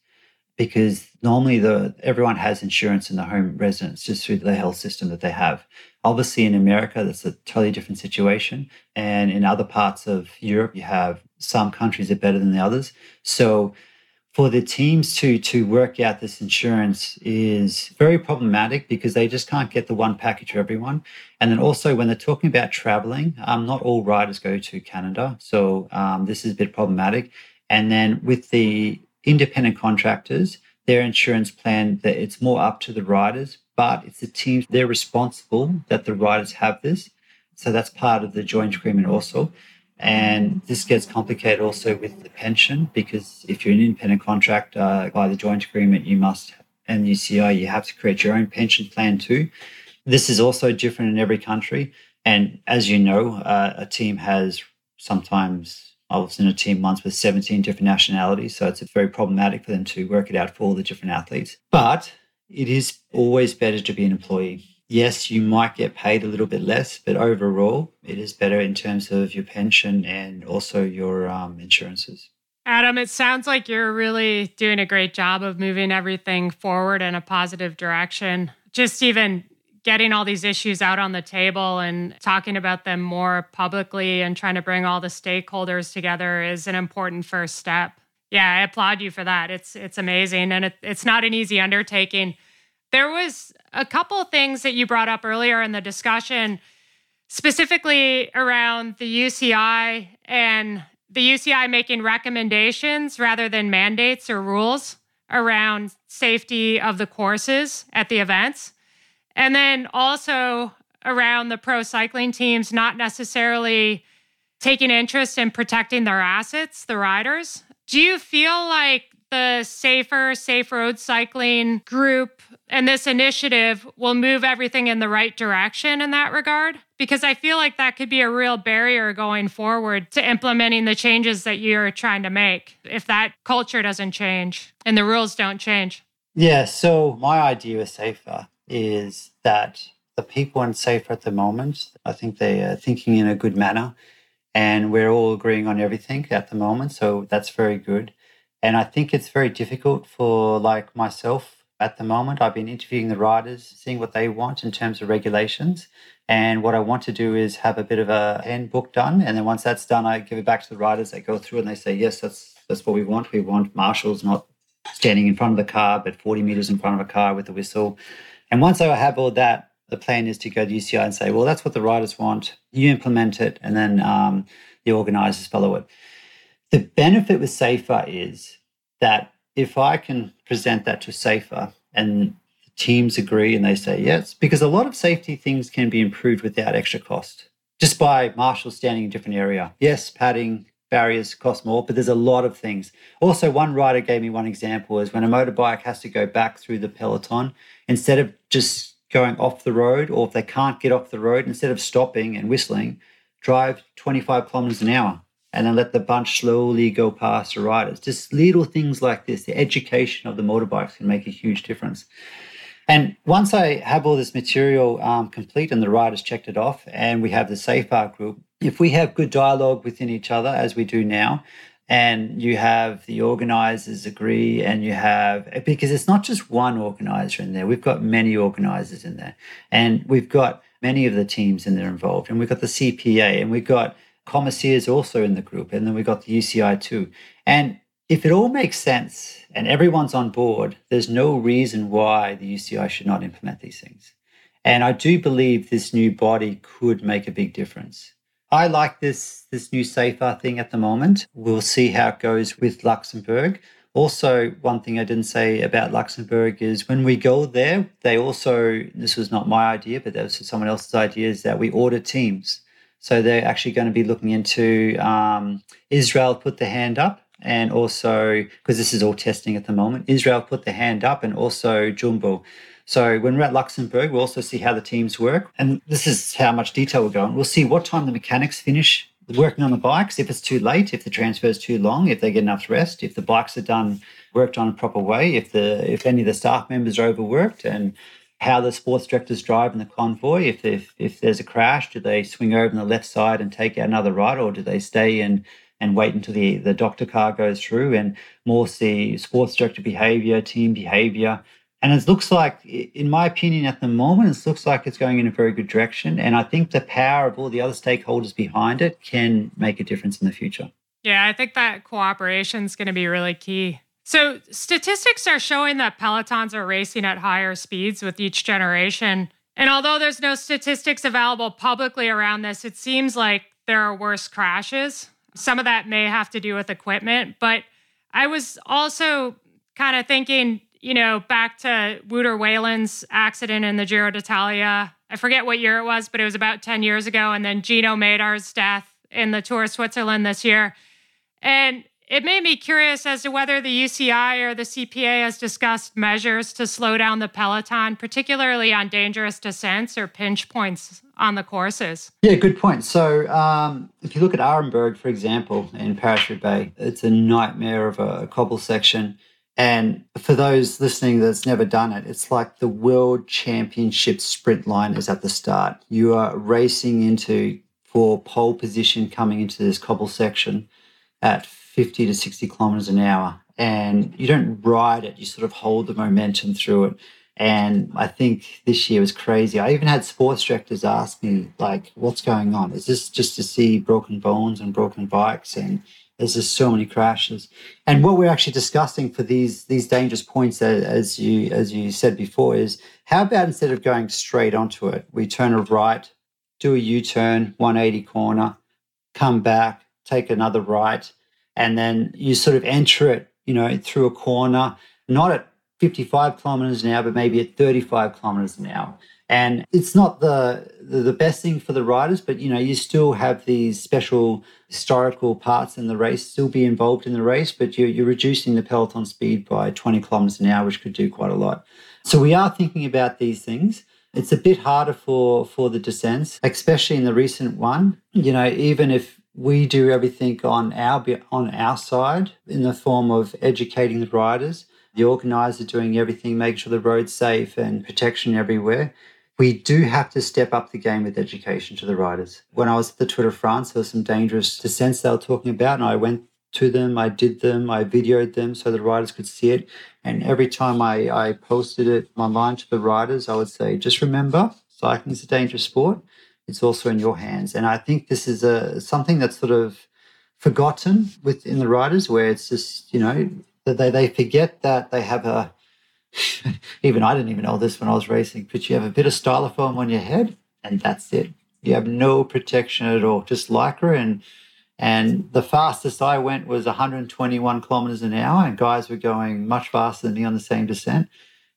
because normally the everyone has insurance in the home residence just through the health system that they have obviously in america that's a totally different situation and in other parts of europe you have some countries are better than the others. So for the teams to to work out this insurance is very problematic because they just can't get the one package for everyone. And then also when they're talking about traveling, um, not all riders go to Canada, so um, this is a bit problematic. And then with the independent contractors, their insurance plan that it's more up to the riders, but it's the teams they're responsible that the riders have this. So that's part of the joint agreement also. And this gets complicated also with the pension because if you're an independent contractor by the joint agreement, you must, and UCI, you have to create your own pension plan too. This is also different in every country. And as you know, uh, a team has sometimes, I was in a team once with 17 different nationalities. So it's very problematic for them to work it out for all the different athletes. But it is always better to be an employee yes, you might get paid a little bit less, but overall, it is better in terms of your pension and also your um, insurances. Adam, it sounds like you're really doing a great job of moving everything forward in a positive direction. Just even getting all these issues out on the table and talking about them more publicly and trying to bring all the stakeholders together is an important first step. Yeah, I applaud you for that. It's it's amazing and it, it's not an easy undertaking. There was a couple things that you brought up earlier in the discussion, specifically around the UCI and the UCI making recommendations rather than mandates or rules around safety of the courses at the events. And then also around the pro cycling teams not necessarily taking interest in protecting their assets, the riders. Do you feel like the SafeR, safe road cycling group and this initiative will move everything in the right direction in that regard? Because I feel like that could be a real barrier going forward to implementing the changes that you're trying to make if that culture doesn't change and the rules don't change. Yeah, so my idea with SafeR is that the people in SafeR at the moment, I think they are thinking in a good manner and we're all agreeing on everything at the moment. So that's very good. And I think it's very difficult for like myself at the moment. I've been interviewing the riders, seeing what they want in terms of regulations. And what I want to do is have a bit of a handbook done. And then once that's done, I give it back to the riders. They go through and they say, yes, that's that's what we want. We want marshals not standing in front of the car, but 40 meters in front of a car with a whistle. And once I have all that, the plan is to go to UCI and say, well, that's what the riders want. You implement it, and then um, the organizers follow it. The benefit with SafeR is that if I can present that to SafeR and the teams agree and they say yes, because a lot of safety things can be improved without extra cost, just by marshals standing in a different area. Yes, padding, barriers cost more, but there's a lot of things. Also, one rider gave me one example is when a motorbike has to go back through the peloton, instead of just going off the road, or if they can't get off the road, instead of stopping and whistling, drive 25 kilometers an hour and then let the bunch slowly go past the riders. Just little things like this, the education of the motorbikes can make a huge difference. And once I have all this material um, complete and the riders checked it off, and we have the SafeR group, if we have good dialogue within each other as we do now, and you have the organizers agree and you have because it's not just one organizer in there. We've got many organizers in there. And we've got many of the teams in there involved. And we've got the cpa and we've got commissaires also in the group. And then we've got the uci too. And if it all makes sense and everyone's on board there's no reason why the uci should not implement these things. And i do believe this new body could make a big difference I like this this new SafeR thing at the moment. We'll see how it goes with Luxembourg. Also, one thing I didn't say about Luxembourg is when we go there, they also this was not my idea, but that was someone else's idea, is that we order teams. So they're actually going to be looking into um, Israel put the hand up, and also because this is all testing at the moment, Israel put the hand up, and also Jumbo. So when we're at Luxembourg, we'll also see how the teams work. And this is how much detail we're going. We'll see what time the mechanics finish working on the bikes, if it's too late, if the transfer is too long, if they get enough rest, if the bikes are done worked on a proper way, if the if any of the staff members are overworked and how the sports directors drive in the convoy. If, if if there's a crash, do they swing over on the left side and take out another right, or do they stay and and wait until the, the doctor car goes through and more see sports director behavior, team behavior, and it looks like, in my opinion, at the moment, it looks like it's going in a very good direction. And I think the power of all the other stakeholders behind it can make a difference in the future. Yeah, I think that cooperation is going to be really key. So, statistics are showing that Pelotons are racing at higher speeds with each generation. And although there's no statistics available publicly around this, it seems like there are worse crashes. Some of that may have to do with equipment, but I was also kind of thinking you know, back to Wouter Weylandt's accident in the Giro d'Italia. I forget what year it was, but it was about 10 years ago. And then Gino Mäder's death in the Tour of Switzerland this year. And it made me curious as to whether the UCI or the CPA has discussed measures to slow down the peloton, particularly on dangerous descents or pinch points on the courses. Yeah, good point. So, um, if you look at Arenberg, for example, in Paris-Roubaix, it's a nightmare of a cobble section. And for those listening that's never done it, it's like the world championship sprint line is at the start. You are racing into for pole position coming into this cobble section at 50 to 60 kilometers an hour. And you don't ride it, you sort of hold the momentum through it. And I think this year was crazy. I even had sports directors ask me, like, what's going on? Is this just to see broken bones and broken bikes? And there's just so many crashes. And what we're actually discussing for these these dangerous points, uh, as you as you said before, is how about instead of going straight onto it, we turn a right, do a U-turn, 180 corner, come back, take another right, and then you sort of enter it, you know, through a corner, not at 55 kilometers an hour, but maybe at 35 kilometers an hour. And it's not the, the, best thing for the riders, but you know, you still have these special historical parts in the race still be involved in the race, but you're, you're reducing the peloton speed by 20 kilometers an hour, which could do quite a lot. So we are thinking about these things. It's a bit harder for for the descents, especially in the recent one. You know, even if we do everything on our on our side in the form of educating the riders, the organizer doing everything, making sure the road's safe and protection everywhere we do have to step up the game with education to the riders. When I was at the Tour de France, there were some dangerous descents they were talking about, and I went to them, I did them, I videoed them so the riders could see it. And every time I, I posted it online to the riders, I would say, just remember, cycling is a dangerous sport. It's also in your hands. And I think this is a something that's sort of forgotten within the riders, where it's just, you know, that they, they forget that they have a even I didn't even know this when I was racing, but you have a bit of styrofoam on your head and that's it. You have no protection at all, just lycra and and the fastest I went was 121 kilometers an hour, and guys were going much faster than me on the same descent.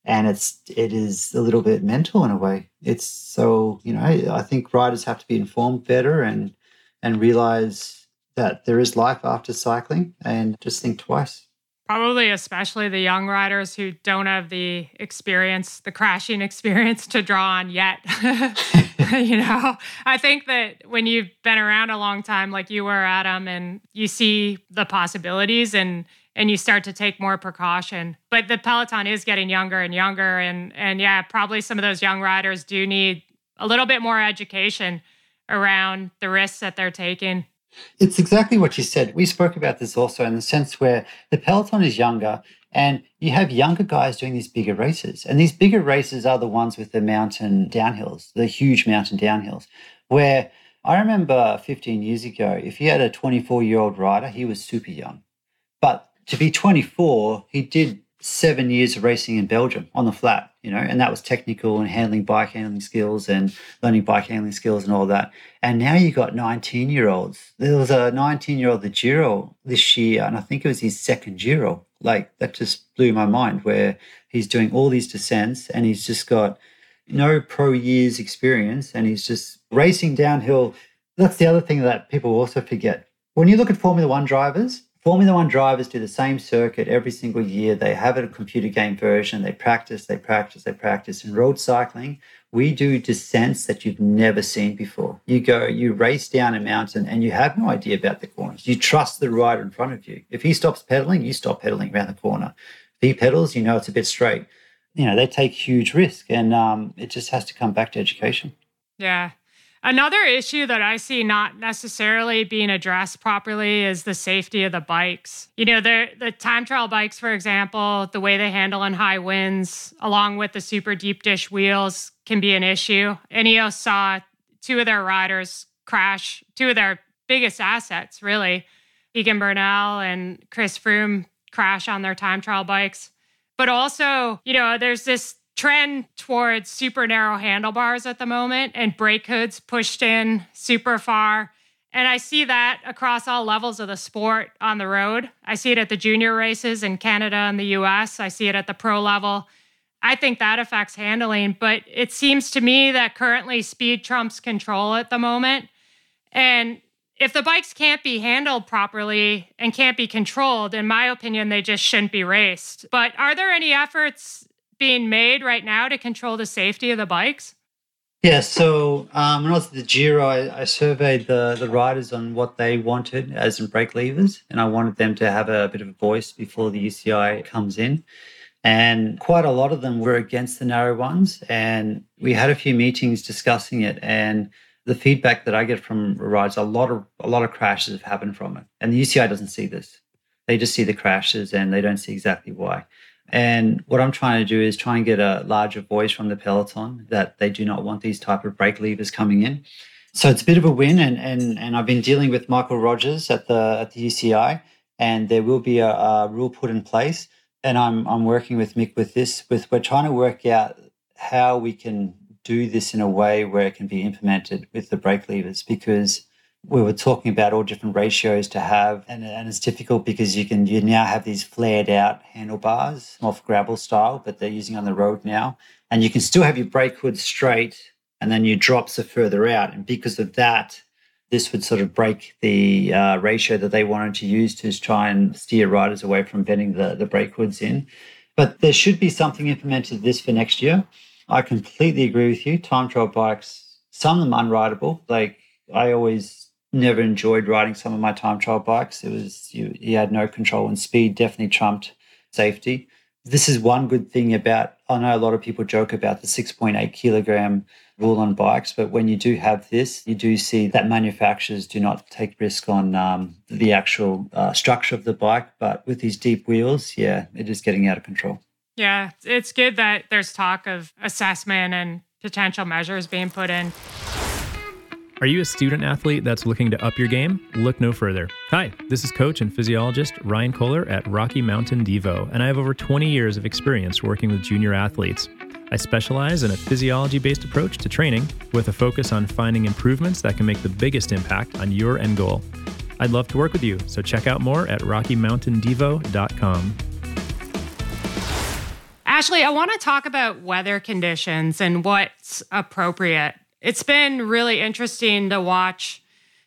And it's it is a little bit mental in a way. It's so you know I think riders have to be informed better and and realize that there is life after cycling, and just think twice. Probably especially the young riders who don't have the experience, the crashing experience to draw on yet. you know, I think that when you've been around a long time, like you were, Adam, and you see the possibilities and and you start to take more precaution. But the peloton is getting younger and younger, and and yeah, probably some of those young riders do need a little bit more education around the risks that they're taking. It's exactly what you said. We spoke about this also in the sense where the peloton is younger and you have younger guys doing these bigger races. And these bigger races are the ones with the mountain downhills, the huge mountain downhills, where I remember 15 years ago, if you had a 24 year old rider, he was super young. But to be 24, he did seven years of racing in Belgium on the flat, you know, and that was technical and handling bike handling skills and learning bike handling skills and all that. And now you got 19 year olds. There was a 19 year old the Giro this year, and I think it was his second Giro. Like that just blew my mind where he's doing all these descents and he's just got no pro years experience and he's just racing downhill. That's the other thing that people also forget. When you look at Formula One drivers, Formula One drivers do the same circuit every single year. They have a computer game version. They practice, they practice, they practice. In road cycling, we do descents that you've never seen before. You go, you race down a mountain and you have no idea about the corners. You trust the rider in front of you. If he stops pedaling, you stop pedaling around the corner. If he pedals, you know it's a bit straight. You know, they take huge risk and um, it just has to come back to education. Yeah. Another issue that I see not necessarily being addressed properly is the safety of the bikes. You know, the time trial bikes, for example, the way they handle in high winds, along with the super deep dish wheels, can be an issue. Ineos saw two of their riders crash, two of their biggest assets, really. Egan Bernal and Chris Froome crash on their time trial bikes. But also, you know, there's this trend towards super narrow handlebars at the moment and brake hoods pushed in super far. And I see that across all levels of the sport on the road. I see it at the junior races in Canada and the US. I see it at the pro level. I think that affects handling, but it seems to me that currently speed trumps control at the moment. And if the bikes can't be handled properly and can't be controlled, in my opinion, they just shouldn't be raced. But are there any efforts being made right now to control the safety of the bikes? Yeah, so um, when I was at the Giro, I, I, surveyed the, the riders on what they wanted as in brake levers, and I wanted them to have a bit of a voice before the UCI comes in. And quite a lot of them were against the narrow ones. And we had a few meetings discussing it. And the feedback that I get from riders, a lot of a lot of crashes have happened from it. And the UCI doesn't see this. They just see the crashes and they don't see exactly why. And what I'm trying to do is try and get a larger voice from the peloton that they do not want these type of brake levers coming in. So it's a bit of a win, and and and I've been dealing with Michael Rogers at the at the UCI, and there will be a, a rule put in place. And I'm I'm working with Mick with this. With we're trying to work out how we can do this in a way where it can be implemented with the brake levers because we were talking about all different ratios to have and, and it's difficult because you can you now have these flared out handlebars off gravel style but they're using on the road now. And you can still have your brake hood straight and then your drops are further out. And because of that this would sort of break the uh, ratio that they wanted to use to try and steer riders away from bending the, the brake hoods in. But there should be something implemented this for next year. I completely agree with you. Time trial bikes some of them unrideable. Like i always never enjoyed riding some of my time trial bikes. It was you, you had no control, and speed definitely trumped safety. This is one good thing about. I know a lot of people joke about the 6.8 kilogram rule on bikes, but when you do have this, you do see that manufacturers do not take risk on um, the actual uh, structure of the bike. But with these deep wheels, yeah, it is getting out of control. Yeah, it's good that there's talk of assessment and potential measures being put in. Are you a student athlete that's looking to up your game? Look no further. Hi, this is coach and physiologist Ryan Kohler at Rocky Mountain Devo, and I have over 20 years of experience working with junior athletes. I specialize in a physiology based approach to training with a focus on finding improvements that can make the biggest impact on your end goal. I'd love to work with you, so check out more at RockyMountainDevo.com. Ashleigh, I want to talk about weather conditions and what's appropriate it's been really interesting to watch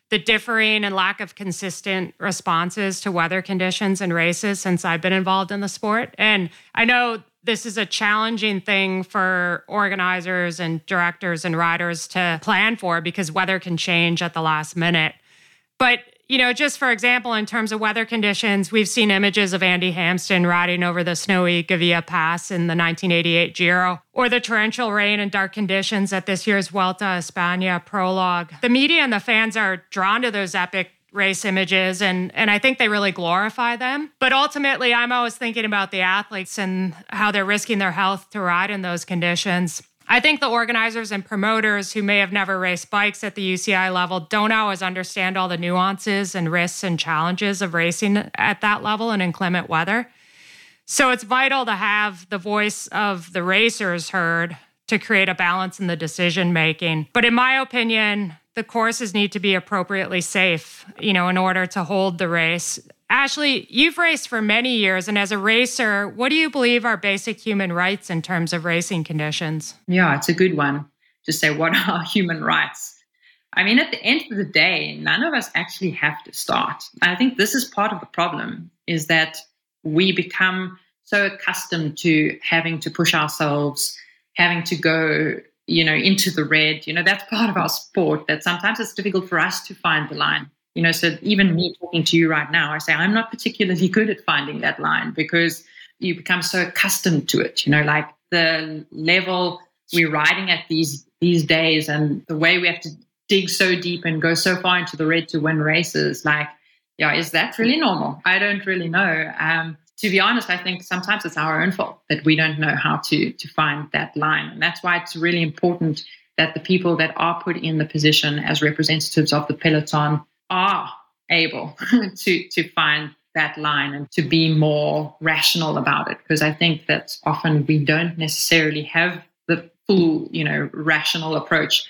the differing and lack of consistent responses to weather conditions and races since I've been involved in the sport. And I know this is a challenging thing for organizers and directors and riders to plan for because weather can change at the last minute. But you know, just for example, in terms of weather conditions, we've seen images of Andy Hampsten riding over the snowy Gavia Pass in the 1988 Giro, or the torrential rain and dark conditions at this year's Vuelta a España prologue. The media and the fans are drawn to those epic race images and and I think they really glorify them. But ultimately I'm always thinking about the athletes and how they're risking their health to ride in those conditions. I think the organizers and promoters who may have never raced bikes at the UCI level don't always understand all the nuances and risks and challenges of racing at that level in inclement weather. So it's vital to have the voice of the racers heard to create a balance in the decision making. But in my opinion, the courses need to be appropriately safe, you know, in order to hold the race. Ashleigh, you've raced for many years, and as a racer, what do you believe are basic human rights in terms of racing conditions? Yeah, it's a good one to say what are human rights. I mean, at the end of the day, none of us actually have to start. I think this is part of the problem is that we become so accustomed to having to push ourselves, having to go, you know, into the red. You know, that's part of our sport that sometimes it's difficult for us to find the line. You know, so even me talking to you right now, I say I'm not particularly good at finding that line because you become so accustomed to it. You know, like the level we're riding at these these days and the way we have to dig so deep and go so far into the red to win races, like yeah, is that really normal? I don't really know. Um, to be honest, I think sometimes it's our own fault that we don't know how to to find that line, and that's why it's really important that the people that are put in the position as representatives of the peloton are able to to find that line and to be more rational about it. Because I think that often we don't necessarily have the full, you know, rational approach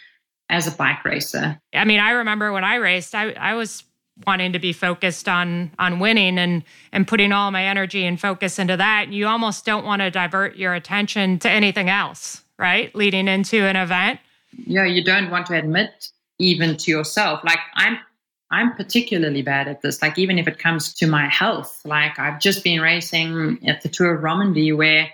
as a bike racer. I mean, I remember when I raced, I, I was wanting to be focused on on winning and and putting all my energy and focus into that. You almost don't want to divert your attention to anything else right? Leading into an event. Yeah you don't want to admit even to yourself. Like i'm i'm particularly bad at this like even if it comes to my health like i've just been racing at the tour of Romandie where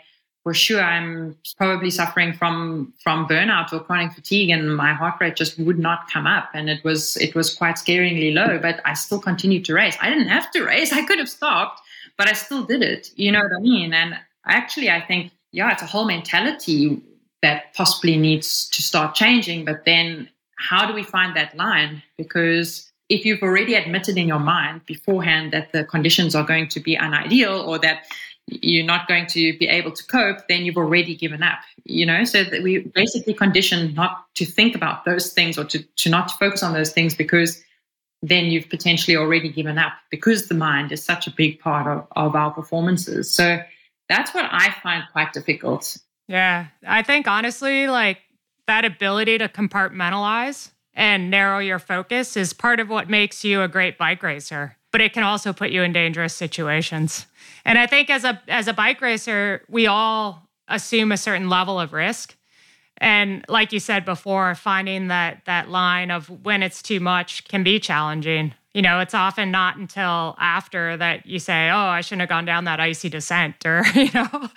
for sure I'm probably suffering from from burnout or chronic fatigue and my heart rate just would not come up and it was it was quite scaringly low but I still continued to race. I didn't have to race. I could have stopped, but I still did it. You know what I mean? And actually I think yeah, it's a whole mentality that possibly needs to start changing, but then how do we find that line? Because if you've already admitted in your mind beforehand that the conditions are going to be unideal or that you're not going to be able to cope, then you've already given up. You know, so that we basically condition not to think about those things or to, to not focus on those things because then you've potentially already given up because the mind is such a big part of, of our performances. So that's what I find quite difficult. Yeah. I think honestly, like that ability to compartmentalize and narrow your focus is part of what makes you a great bike racer, but it can also put you in dangerous situations. And I think as a as a bike racer, we all assume a certain level of risk. And like you said before, finding that that line of when it's too much can be challenging. You know, it's often not until after that you say, "Oh, I shouldn't have gone down that icy descent," or you know.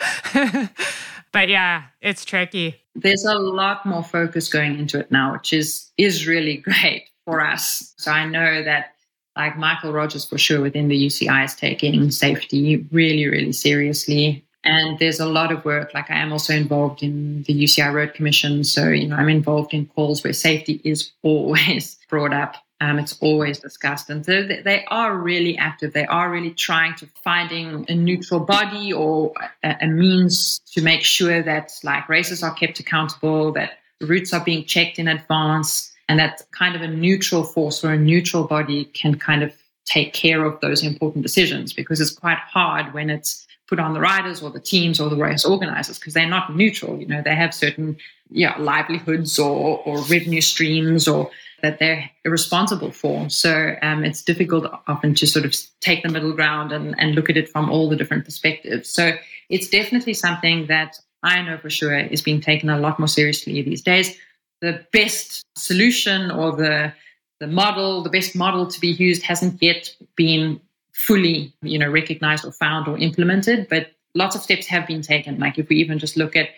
but yeah, it's tricky. There's a lot more focus going into it now, which is is really great for us. So I know that like Michael Rogers for sure within the UCI is taking safety really, really seriously. And there's a lot of work. Like I am also involved in the UCI Road Commission. So, you know, I'm involved in calls where safety is always brought up. Um, it's always discussed. And so they are really active. They are really trying to finding a neutral body or a, a means to make sure that like races are kept accountable, that routes are being checked in advance, and that kind of a neutral force or a neutral body can kind of take care of those important decisions because it's quite hard when it's put on the riders or the teams or the race organizers because they're not neutral. You know, they have certain yeah livelihoods or or revenue streams or that they're responsible for. So um, it's difficult often to sort of take the middle ground and, and look at it from all the different perspectives. So it's definitely something that I know for sure is being taken a lot more seriously these days the best solution or the the model, the best model to be used hasn't yet been fully, you know, recognized or found or implemented, but lots of steps have been taken. Like if we even just look at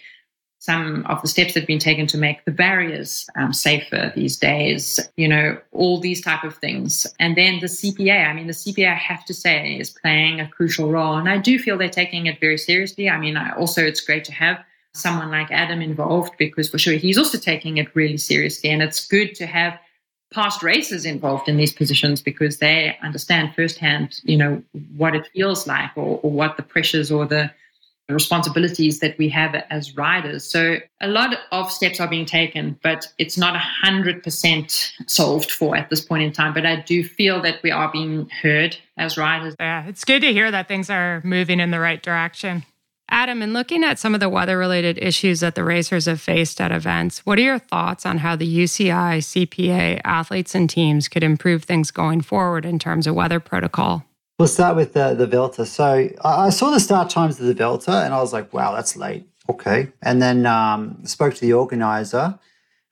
some of the steps that have been taken to make the barriers um, safer these days, you know, all these type of things. And then the CPA, I mean, the CPA, I have to say, is playing a crucial role. And I do feel they're taking it very seriously. I mean, I, also, it's great to have someone like Adam involved because for sure he's also taking it really seriously. And it's good to have past racers involved in these positions because they understand firsthand, you know, what it feels like or, or what the pressures or the responsibilities that we have as riders. So a lot of steps are being taken, but it's not 100% solved for at this point in time. But I do feel that we are being heard as riders. Yeah, it's good to hear that things are moving in the right direction. Adam, in looking at some of the weather related issues that the racers have faced at events, what are your thoughts on how the UCI, CPA, athletes, and teams could improve things going forward in terms of weather protocol? We'll start with the, the Vuelta. So I saw the start times of the Vuelta and I was like, wow, that's late. Okay. And then um, spoke to the organizer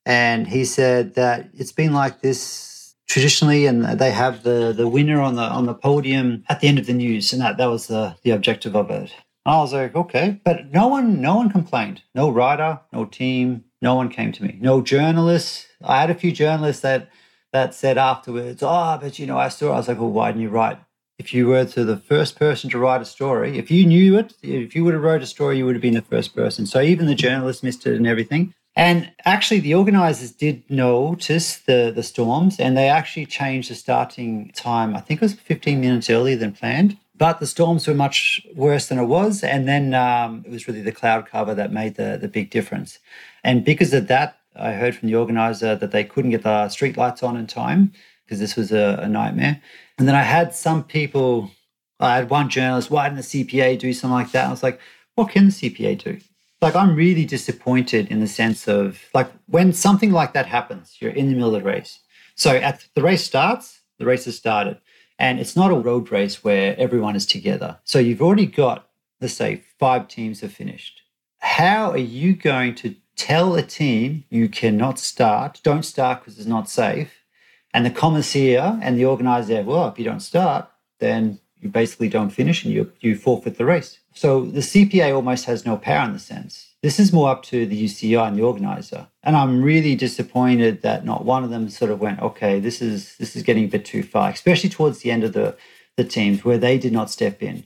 and he said that it's been like this traditionally and they have the, the winner on the on the podium at the end of the news and that, that was the, the objective of it. And I was like, okay. But no one no one complained. No rider, no team, no one came to me. No journalists. I had a few journalists that that said afterwards, oh, but you know, I saw I was like, well, why didn't you write if you were to the first person to write a story, if you knew it, if you would have wrote a story, you would have been the first person. So even the journalists missed it and everything. And actually, the organizers did notice the, the storms and they actually changed the starting time. I think it was 15 minutes earlier than planned. But the storms were much worse than it was. And then um, it was really the cloud cover that made the, the big difference. And because of that, I heard from the organizer that they couldn't get the street lights on in time because this was a, a nightmare. And then I had some people, I had one journalist, why didn't the CPA do something like that? I was like, what can the CPA do? Like, I'm really disappointed in the sense of like when something like that happens, you're in the middle of the race. So at the race starts, the race has started. And it's not a road race where everyone is together. So you've already got, let's say, five teams have finished. How are you going to tell a team you cannot start, don't start because it's not safe, and the commissaire and the organizer, well, if you don't start, then you basically don't finish and you, you forfeit the race. So the CPA almost has no power in the sense. This is more up to the UCI and the organizer. And I'm really disappointed that not one of them sort of went, okay, this is this is getting a bit too far, especially towards the end of the, the teams where they did not step in.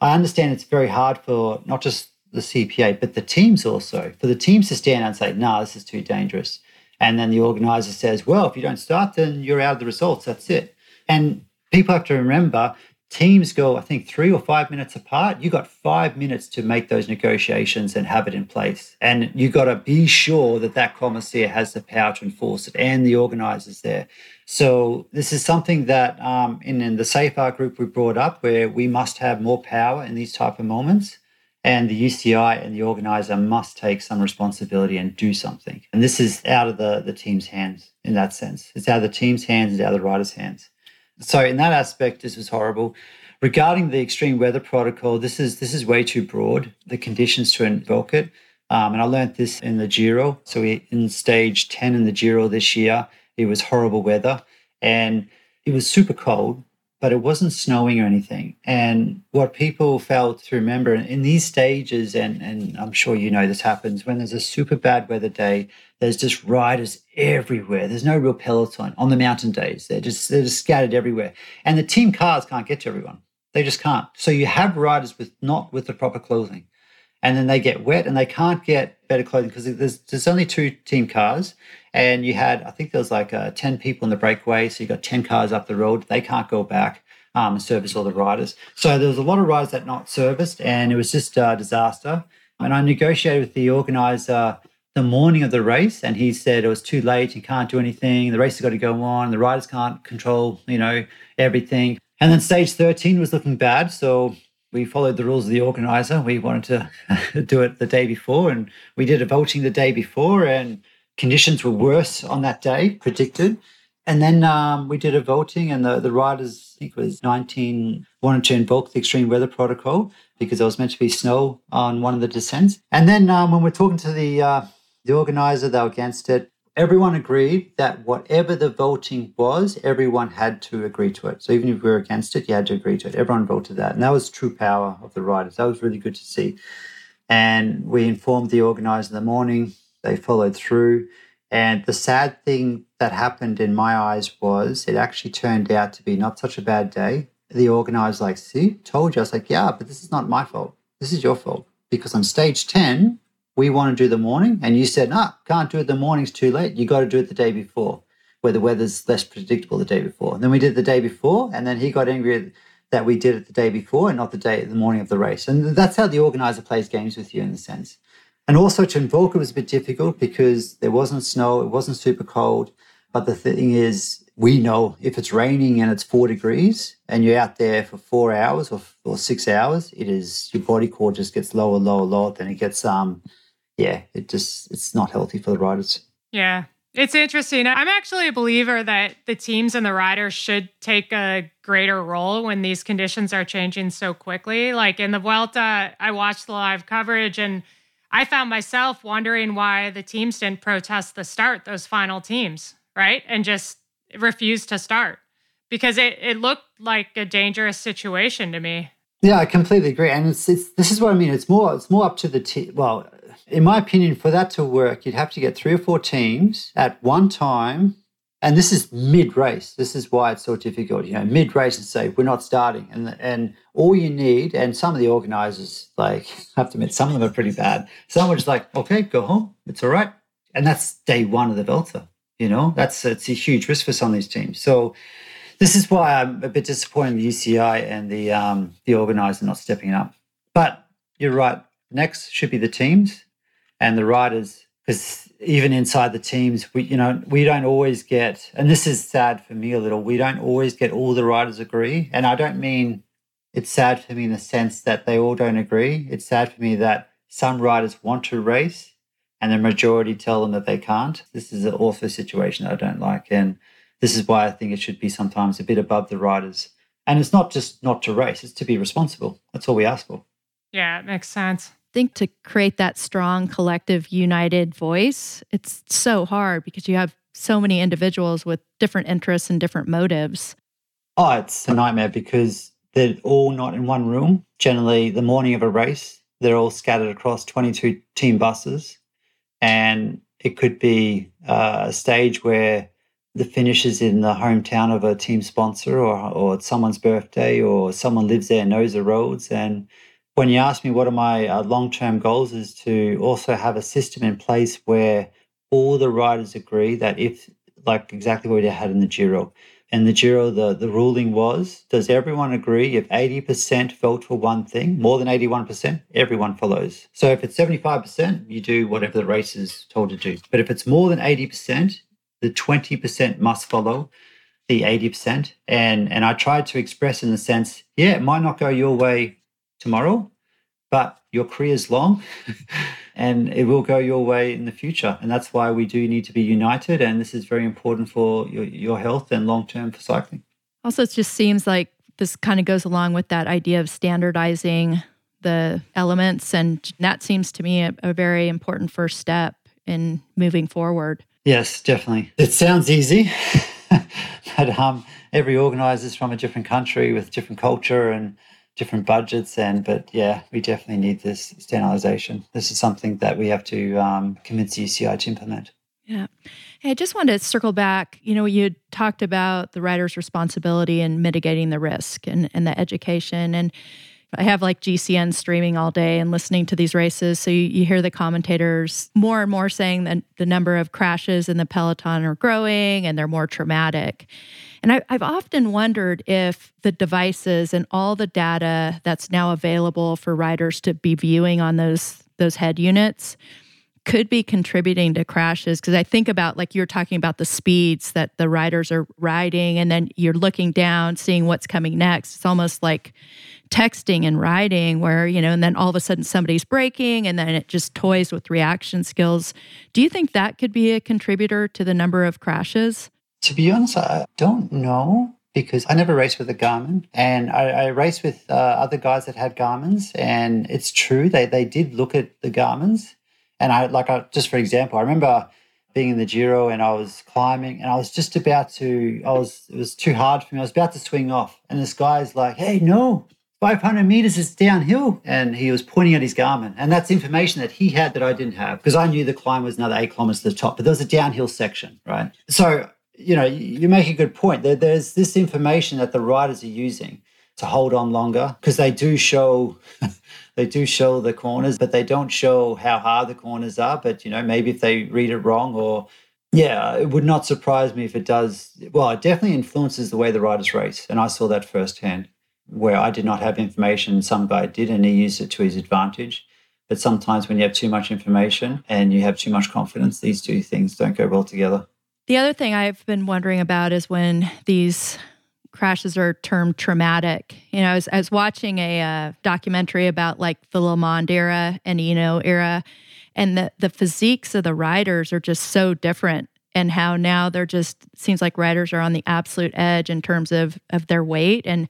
I understand it's very hard for not just the CPA, but the teams also, for the teams to stand and say, nah, this is too dangerous. And then the organizer says, well, if you don't start, then you're out of the results. That's it. And people have to remember teams go, I think, three or five minutes apart. You got five minutes to make those negotiations and have it in place. And you got to be sure that that commissaire has the power to enforce it and the organizers there. So this is something that um, in, in the SafeR group we brought up where we must have more power in these type of moments. And the UCI and the organizer must take some responsibility and do something. And this is out of the, the team's hands in that sense. It's out of the team's hands, it's out of the rider's hands. So in that aspect, this was horrible. Regarding the extreme weather protocol, this is this is way too broad. The conditions to invoke it, um, and I learned this in the Giro. So we, in stage ten in the Giro this year, it was horrible weather, and it was super cold but it wasn't snowing or anything. And what people failed to remember in these stages, and, and I'm sure you know this happens when there's a super bad weather day, there's just riders everywhere. There's no real peloton on the mountain days. They're just they're just scattered everywhere. And the team cars can't get to everyone. They just can't. So you have riders with not with the proper clothing. And then they get wet and they can't get better clothing because there's there's only two team cars and you had I think there was like uh, ten people in the breakaway, so you got ten cars up the road. They can't go back um, and service all the riders. So there was a lot of riders that not serviced, and it was just a disaster. And I negotiated with the organizer the morning of the race, and he said it was too late. You can't do anything. The race has got to go on. The riders can't control, you know, everything. And then stage 13 was looking bad. So we followed the rules of the organizer. We wanted to do it the day before, and we did a voting the day before, and conditions were worse on that day, predicted. And then um, we did a voting, and the, the riders, I think it was 19, wanted to invoke the extreme weather protocol because there was meant to be snow on one of the descents. And then um, when we're talking to the uh, the organizer, they were against it. Everyone agreed that whatever the voting was, everyone had to agree to it. So even if we were against it, you had to agree to it. Everyone voted that. And that was true power of the riders. That was really good to see. And we informed the organizer in the morning. They followed through. And the sad thing that happened in my eyes was it actually turned out to be not such a bad day. The organizer like, see, told you. I was like, yeah, but this is not my fault. This is your fault. Because on stage 10, we want to do the morning. And you said, no, can't do it the morning's too late. You got to do it the day before. where the weather's less predictable the day before. And then we did the day before, and then he got angry that we did it the day before and not the day the morning of the race. And that's how the organizer plays games with you in a sense. And also to was a bit difficult because there wasn't snow, it wasn't super cold. But the thing is, we know if it's raining and it's four degrees and you're out there for four hours or, or six hours, it is your body core just gets lower, lower, lower. Then it gets um, yeah, it just it's not healthy for the riders. Yeah, it's interesting. I'm actually a believer that the teams and the riders should take a greater role when these conditions are changing so quickly. Like in the Vuelta, I watched the live coverage and I found myself wondering why the teams didn't protest the start, those final teams, right? And just refused to start because it, it looked like a dangerous situation to me. Yeah, I completely agree. And it's, it's this is what I mean. It's more it's more up to the team. Well, in my opinion, for that to work, you'd have to get three or four teams at one time. And this is mid race. This is why it's so difficult. You know, mid race and say we're not starting, and and all you need, and some of the organizers, like I have to admit, some of them are pretty bad. Some are just like, okay, go home, it's all right, and that's day one of the Vuelta. You know, that's it's a huge risk for some of these teams. So this is why I'm a bit disappointed in the UCI and the um, the organizer not stepping up. But you're right. Next should be the teams and the riders because even inside the teams we you know we don't always get and this is sad for me a little we don't always get all the riders agree. And i don't mean it's sad for me in the sense that they all don't agree. It's sad for me that some riders want to race and the majority tell them that they can't. This is an awful situation that i don't like. And this is why i think it should be sometimes a bit above the riders and it's not just not to race it's to be responsible. That's all we ask for. Yeah it makes sense think to create that strong collective united voice it's so hard because you have so many individuals with different interests and different motives. Oh it's a nightmare because they're all not in one room. Generally the morning of a race they're all scattered across 22 team buses. And it could be uh, a stage where the finish is in the hometown of a team sponsor or, or someone's birthday or someone lives there and knows the roads and when you ask me what are my uh, long-term goals is to also have a system in place where all the riders agree that if like exactly what you had in the Giro. In the Giro, the, the ruling was, does everyone agree if 80% vote for one thing, more than 81%, everyone follows. So if it's 75%, you do whatever the race is told to do. But if it's more than 80%, the 20% must follow the 80%. And and I tried to express in the sense, yeah, it might not go your way tomorrow, but your career is long and it will go your way in the future. And that's why we do need to be united. And this is very important for your, your health and long term for cycling. Also, it just seems like this kind of goes along with that idea of standardizing the elements. And that seems to me a, a very important first step in moving forward. Yes, definitely. It sounds easy, but um, every organizer is from a different country with different culture and different budgets and but yeah we definitely need this standardization. This is something that we have to um, convince uci to implement. Yeah. Hey, i just wanted to circle back. You know you talked about the writer's responsibility in mitigating the risk and, and the education and I have like GCN streaming all day and listening to these races. So you, you, hear the commentators more and more saying that the number of crashes in the peloton are growing and they're more traumatic. And I, I've often wondered if the devices and all the data that's now available for riders to be viewing on those those head units could be contributing to crashes because I think about like you're talking about the speeds that the riders are riding and then you're looking down seeing what's coming next it's almost like texting and riding where you know and then all of a sudden somebody's braking and then it just toys with reaction skills do you think that could be a contributor to the number of crashes to be honest, I don't know because I never raced with a Garmin, and I, I raced with uh, other guys that had Garmin's, and it's true they they did look at the Garmin's, and I like I, just for example, I remember being in the Giro and I was climbing and I was just about to I was it was too hard for me. I was about to swing off, and this guy's like, "Hey, no." 500 meters is downhill. And he was pointing at his Garmin. And that's information that he had that I didn't have because I knew the climb was another eight kilometers to the top, but there was a downhill section, right? So you know, you make a good point. There, there's this information that the riders are using to hold on longer because they do show they do show the corners, but they don't show how hard the corners are. But you know, maybe if they read it wrong or Yeah, it would not surprise me if it does. Well, it definitely influences the way the riders race. And I saw that firsthand where I did not have information, some guy did, and he used it to his advantage. But sometimes when you have too much information and you have too much confidence, these two things don't go well together. The other thing I've been wondering about is when these crashes are termed traumatic. You know, I was, I was watching a uh, documentary about like the LeMond era and Hinault era, and the, the physiques of the riders are just so different and how now they're just seems like riders are on the absolute edge in terms of of their weight and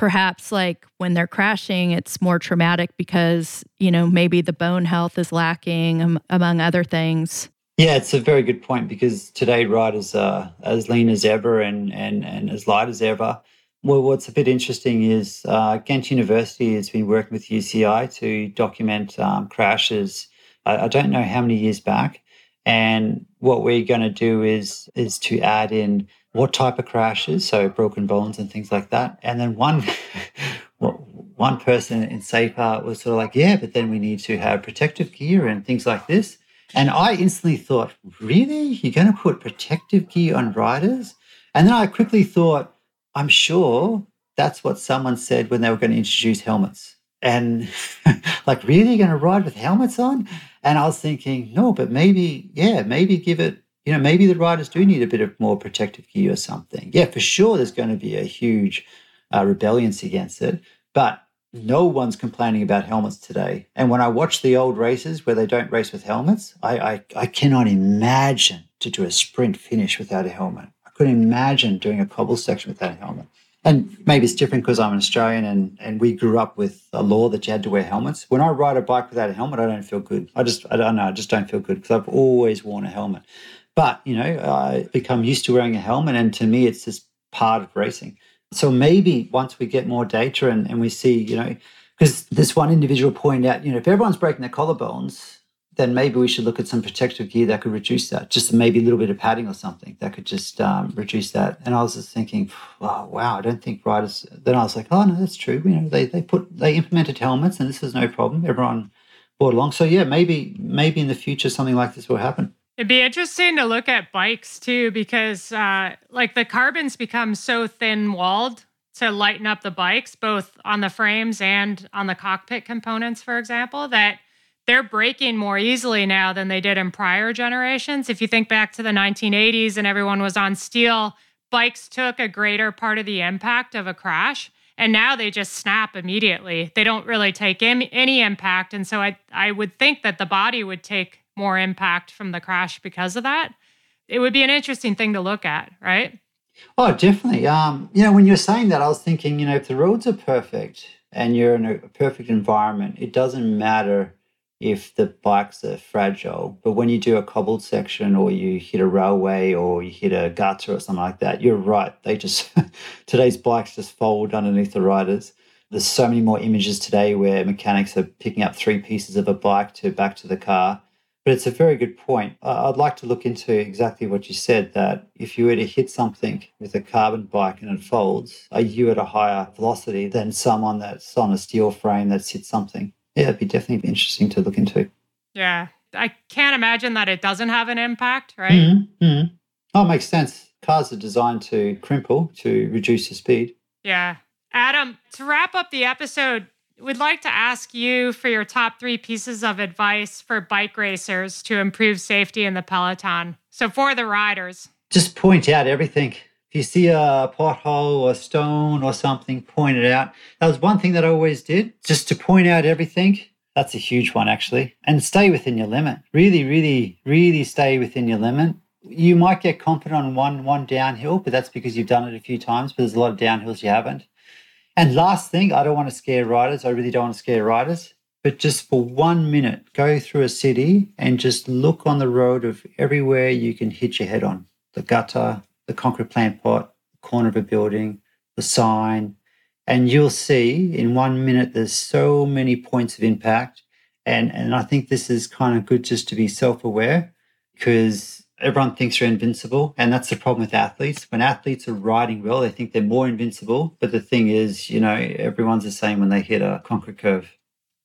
perhaps like when they're crashing it's more traumatic because you know maybe the bone health is lacking um, among other things. Yeah it's a very good point because today riders are as lean as ever and and and as light as ever. Well what's a bit interesting is uh, ghent university has been working with uci to document um, crashes. I, I don't know how many years back. And what we're going to do is is to add in what type of crashes, so broken bones and things like that. And then one one person in SafeR was sort of like, yeah, but then we need to have protective gear and things like this. And I instantly thought, really? You're going to put protective gear on riders? And then I quickly thought, I'm sure that's what someone said when they were going to introduce helmets. And like, really, you're going to ride with helmets on? And I was thinking, no, but maybe, yeah, maybe give it, you know, maybe the riders do need a bit of more protective gear or something. Yeah, for sure, there's going to be a huge uh, rebellion against it. But no one's complaining about helmets today. And when I watch the old races where they don't race with helmets, I, I, I cannot imagine to do a sprint finish without a helmet. I couldn't imagine doing a cobble section without a helmet and maybe it's different because I'm an Australian and, and we grew up with a law that you had to wear helmets. When I ride a bike without a helmet, I don't feel good. I just, I don't know, I just don't feel good because I've always worn a helmet. But, you know, I become used to wearing a helmet and to me, it's just part of racing. So maybe once we get more data and, and we see, you know, because this one individual pointed out, you know, if everyone's breaking their collarbones, then maybe we should look at some protective gear that could reduce that. Just maybe a little bit of padding or something that could just um, reduce that. And I was just thinking, oh, wow, I don't think riders. Then I was like, oh no, that's true. You know, they they put they implemented helmets, and this is no problem. Everyone brought along. So yeah, maybe maybe in the future something like this will happen. It'd be interesting to look at bikes too, because uh, like the carbons become so thin walled to lighten up the bikes, both on the frames and on the cockpit components, for example, that they're breaking more easily now than they did in prior generations. If you think back to the 1980s and everyone was on steel, bikes took a greater part of the impact of a crash. And now they just snap immediately. They don't really take any impact. And so I, I would think that the body would take more impact from the crash because of that. It would be an interesting thing to look at, right? Oh, definitely. Um, you know, when you're saying that, I was thinking, you know, if the roads are perfect and you're in a perfect environment, it doesn't matter if the bikes are fragile. But when you do a cobbled section or you hit a railway or you hit a gutter or something like that, you're right. They just, today's bikes just fold underneath the riders. There's so many more images today where mechanics are picking up three pieces of a bike to back to the car. But it's a very good point. I'd like to look into exactly what you said that if you were to hit something with a carbon bike and it folds, are you at a higher velocity than someone that's on a steel frame that's hit something? Yeah, it'd be definitely interesting to look into. Yeah. I can't imagine that it doesn't have an impact, right? Mm-hmm. Mm-hmm. Oh, it makes sense. Cars are designed to crimple to reduce the speed. Yeah. Adam, to wrap up the episode, we'd like to ask you for your top three pieces of advice for bike racers to improve safety in the peloton. So, for the riders, just point out everything. If you see a pothole or stone or something, point it out. That was one thing that I always did, just to point out everything. That's a huge one, actually. And stay within your limit. Really, really, really stay within your limit. You might get confident on one one downhill, but that's because you've done it a few times. But there's a lot of downhills you haven't. And last thing, I don't want to scare riders. I really don't want to scare riders. But just for one minute, go through a city and just look on the road of everywhere you can hit your head on the gutter, the concrete plant pot, the corner of a building, the sign, and you'll see in one minute there's so many points of impact. And, and I think this is kind of good just to be self aware because everyone thinks you're invincible. And that's the problem with athletes. When athletes are riding well, they think they're more invincible. But the thing is, you know, everyone's the same when they hit a concrete curve.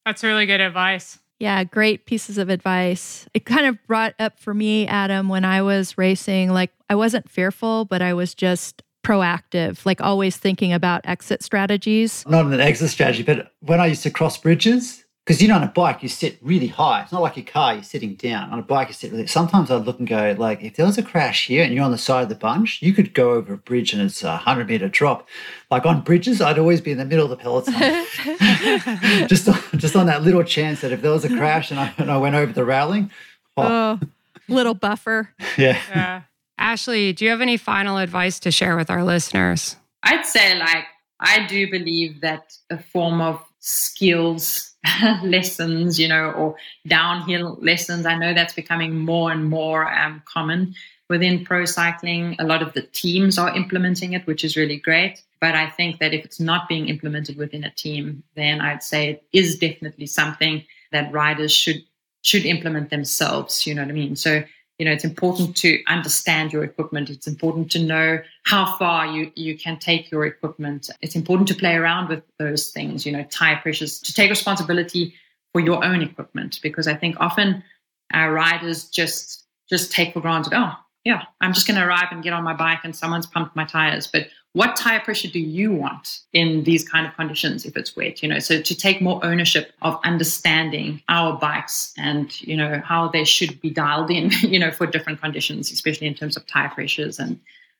That's really good advice. Yeah, great pieces of advice. It kind of brought up for me, Adam, when I was racing, like I wasn't fearful, but I was just proactive, like always thinking about exit strategies. Not an exit strategy, but when I used to cross bridges, because you know on a bike you sit really high. It's not like a car you're sitting down. On a bike you sit really. Sometimes I'd look and go like, if there was a crash here and you're on the side of the bunch, you could go over a bridge and it's a hundred meter drop. Like on bridges, I'd always be in the middle of the peloton, just on, just on that little chance that if there was a crash and I, and I went over the railing. Oh, oh little buffer. Yeah. yeah. Ashleigh, do you have any final advice to share with our listeners? I'd say like I do believe that a form of skills lessons, you know, or downhill lessons. I know that's becoming more and more um, common within pro cycling. A lot of the teams are implementing it, which is really great. But I think that if it's not being implemented within a team, then I'd say it is definitely something that riders should should implement themselves. You know what I mean? So you know it's important to understand your equipment. It's important to know how far you you can take your equipment. It's important to play around with those things you know tire pressures to take responsibility for your own equipment because i think often our riders just just take for granted oh yeah i'm just going to arrive and get on my bike and someone's pumped my tires. But what tire pressure do you want in these kind of conditions if it's wet you know? So to take more ownership of understanding our bikes and you know how they should be dialed in you know for different conditions especially in terms of tire pressures and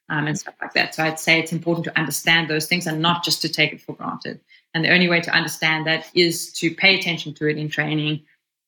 um, and stuff like that. So i'd say it's important to understand those things and not just to take it for granted. And the only way to understand that is to pay attention to it in training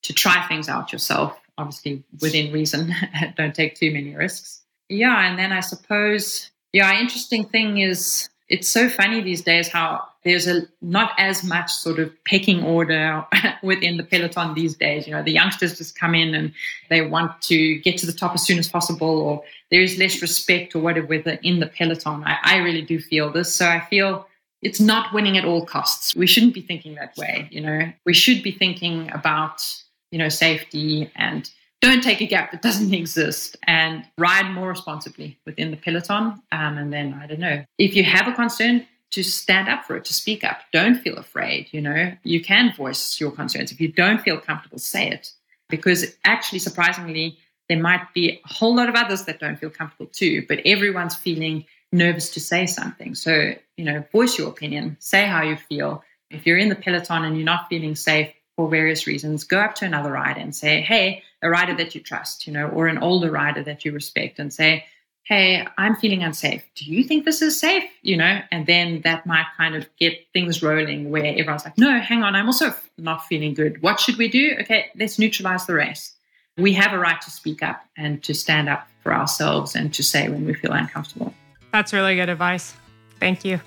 to try things out yourself obviously within reason. Don't take too many risks. Yeah and then i suppose yeah, interesting thing is it's so funny these days how there's a not as much sort of pecking order within the peloton these days. You know, the youngsters just come in and they want to get to the top as soon as possible, or there is less respect or whatever in the peloton. I, I really do feel this. So I feel it's not winning at all costs. We shouldn't be thinking that way. You know, we should be thinking about you know safety and don't take a gap that doesn't exist and ride more responsibly within the peloton. Um, and then, I don't know, if you have a concern, to stand up for it, to speak up. Don't feel afraid. You know, you can voice your concerns. If you don't feel comfortable, say it. Because actually, surprisingly, there might be a whole lot of others that don't feel comfortable too, but everyone's feeling nervous to say something. So, you know, voice your opinion, say how you feel. If you're in the peloton and you're not feeling safe, for various reasons, go up to another rider and say, hey, a rider that you trust, you know, or an older rider that you respect and say, hey, I'm feeling unsafe. Do you think this is safe? You know, and then that might kind of get things rolling where everyone's like, no, hang on, I'm also not feeling good. What should we do? Okay, let's neutralize the race. We have a right to speak up and to stand up for ourselves and to say when we feel uncomfortable. That's really good advice. Thank you.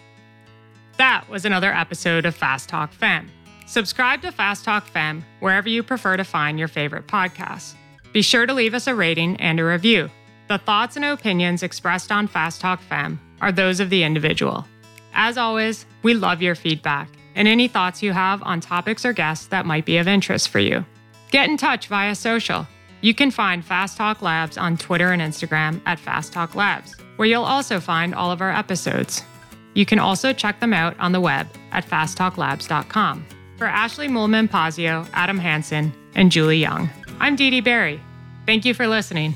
That was another episode of Fast Talk Fem. Subscribe to Fast Talk Fem wherever you prefer to find your favorite podcasts. Be sure to leave us a rating and a review. The thoughts and opinions expressed on Fast Talk Fem are those of the individual. As always, we love your feedback and any thoughts you have on topics or guests that might be of interest for you. Get in touch via social. You can find Fast Talk Labs on Twitter and Instagram at Fast Talk Labs, where you'll also find all of our episodes. You can also check them out on the web at fasttalklabs.com. For Ashleigh Moolman Pasio, Adam Hansen, and Julie Young, I'm Dede Barry. Thank you for listening.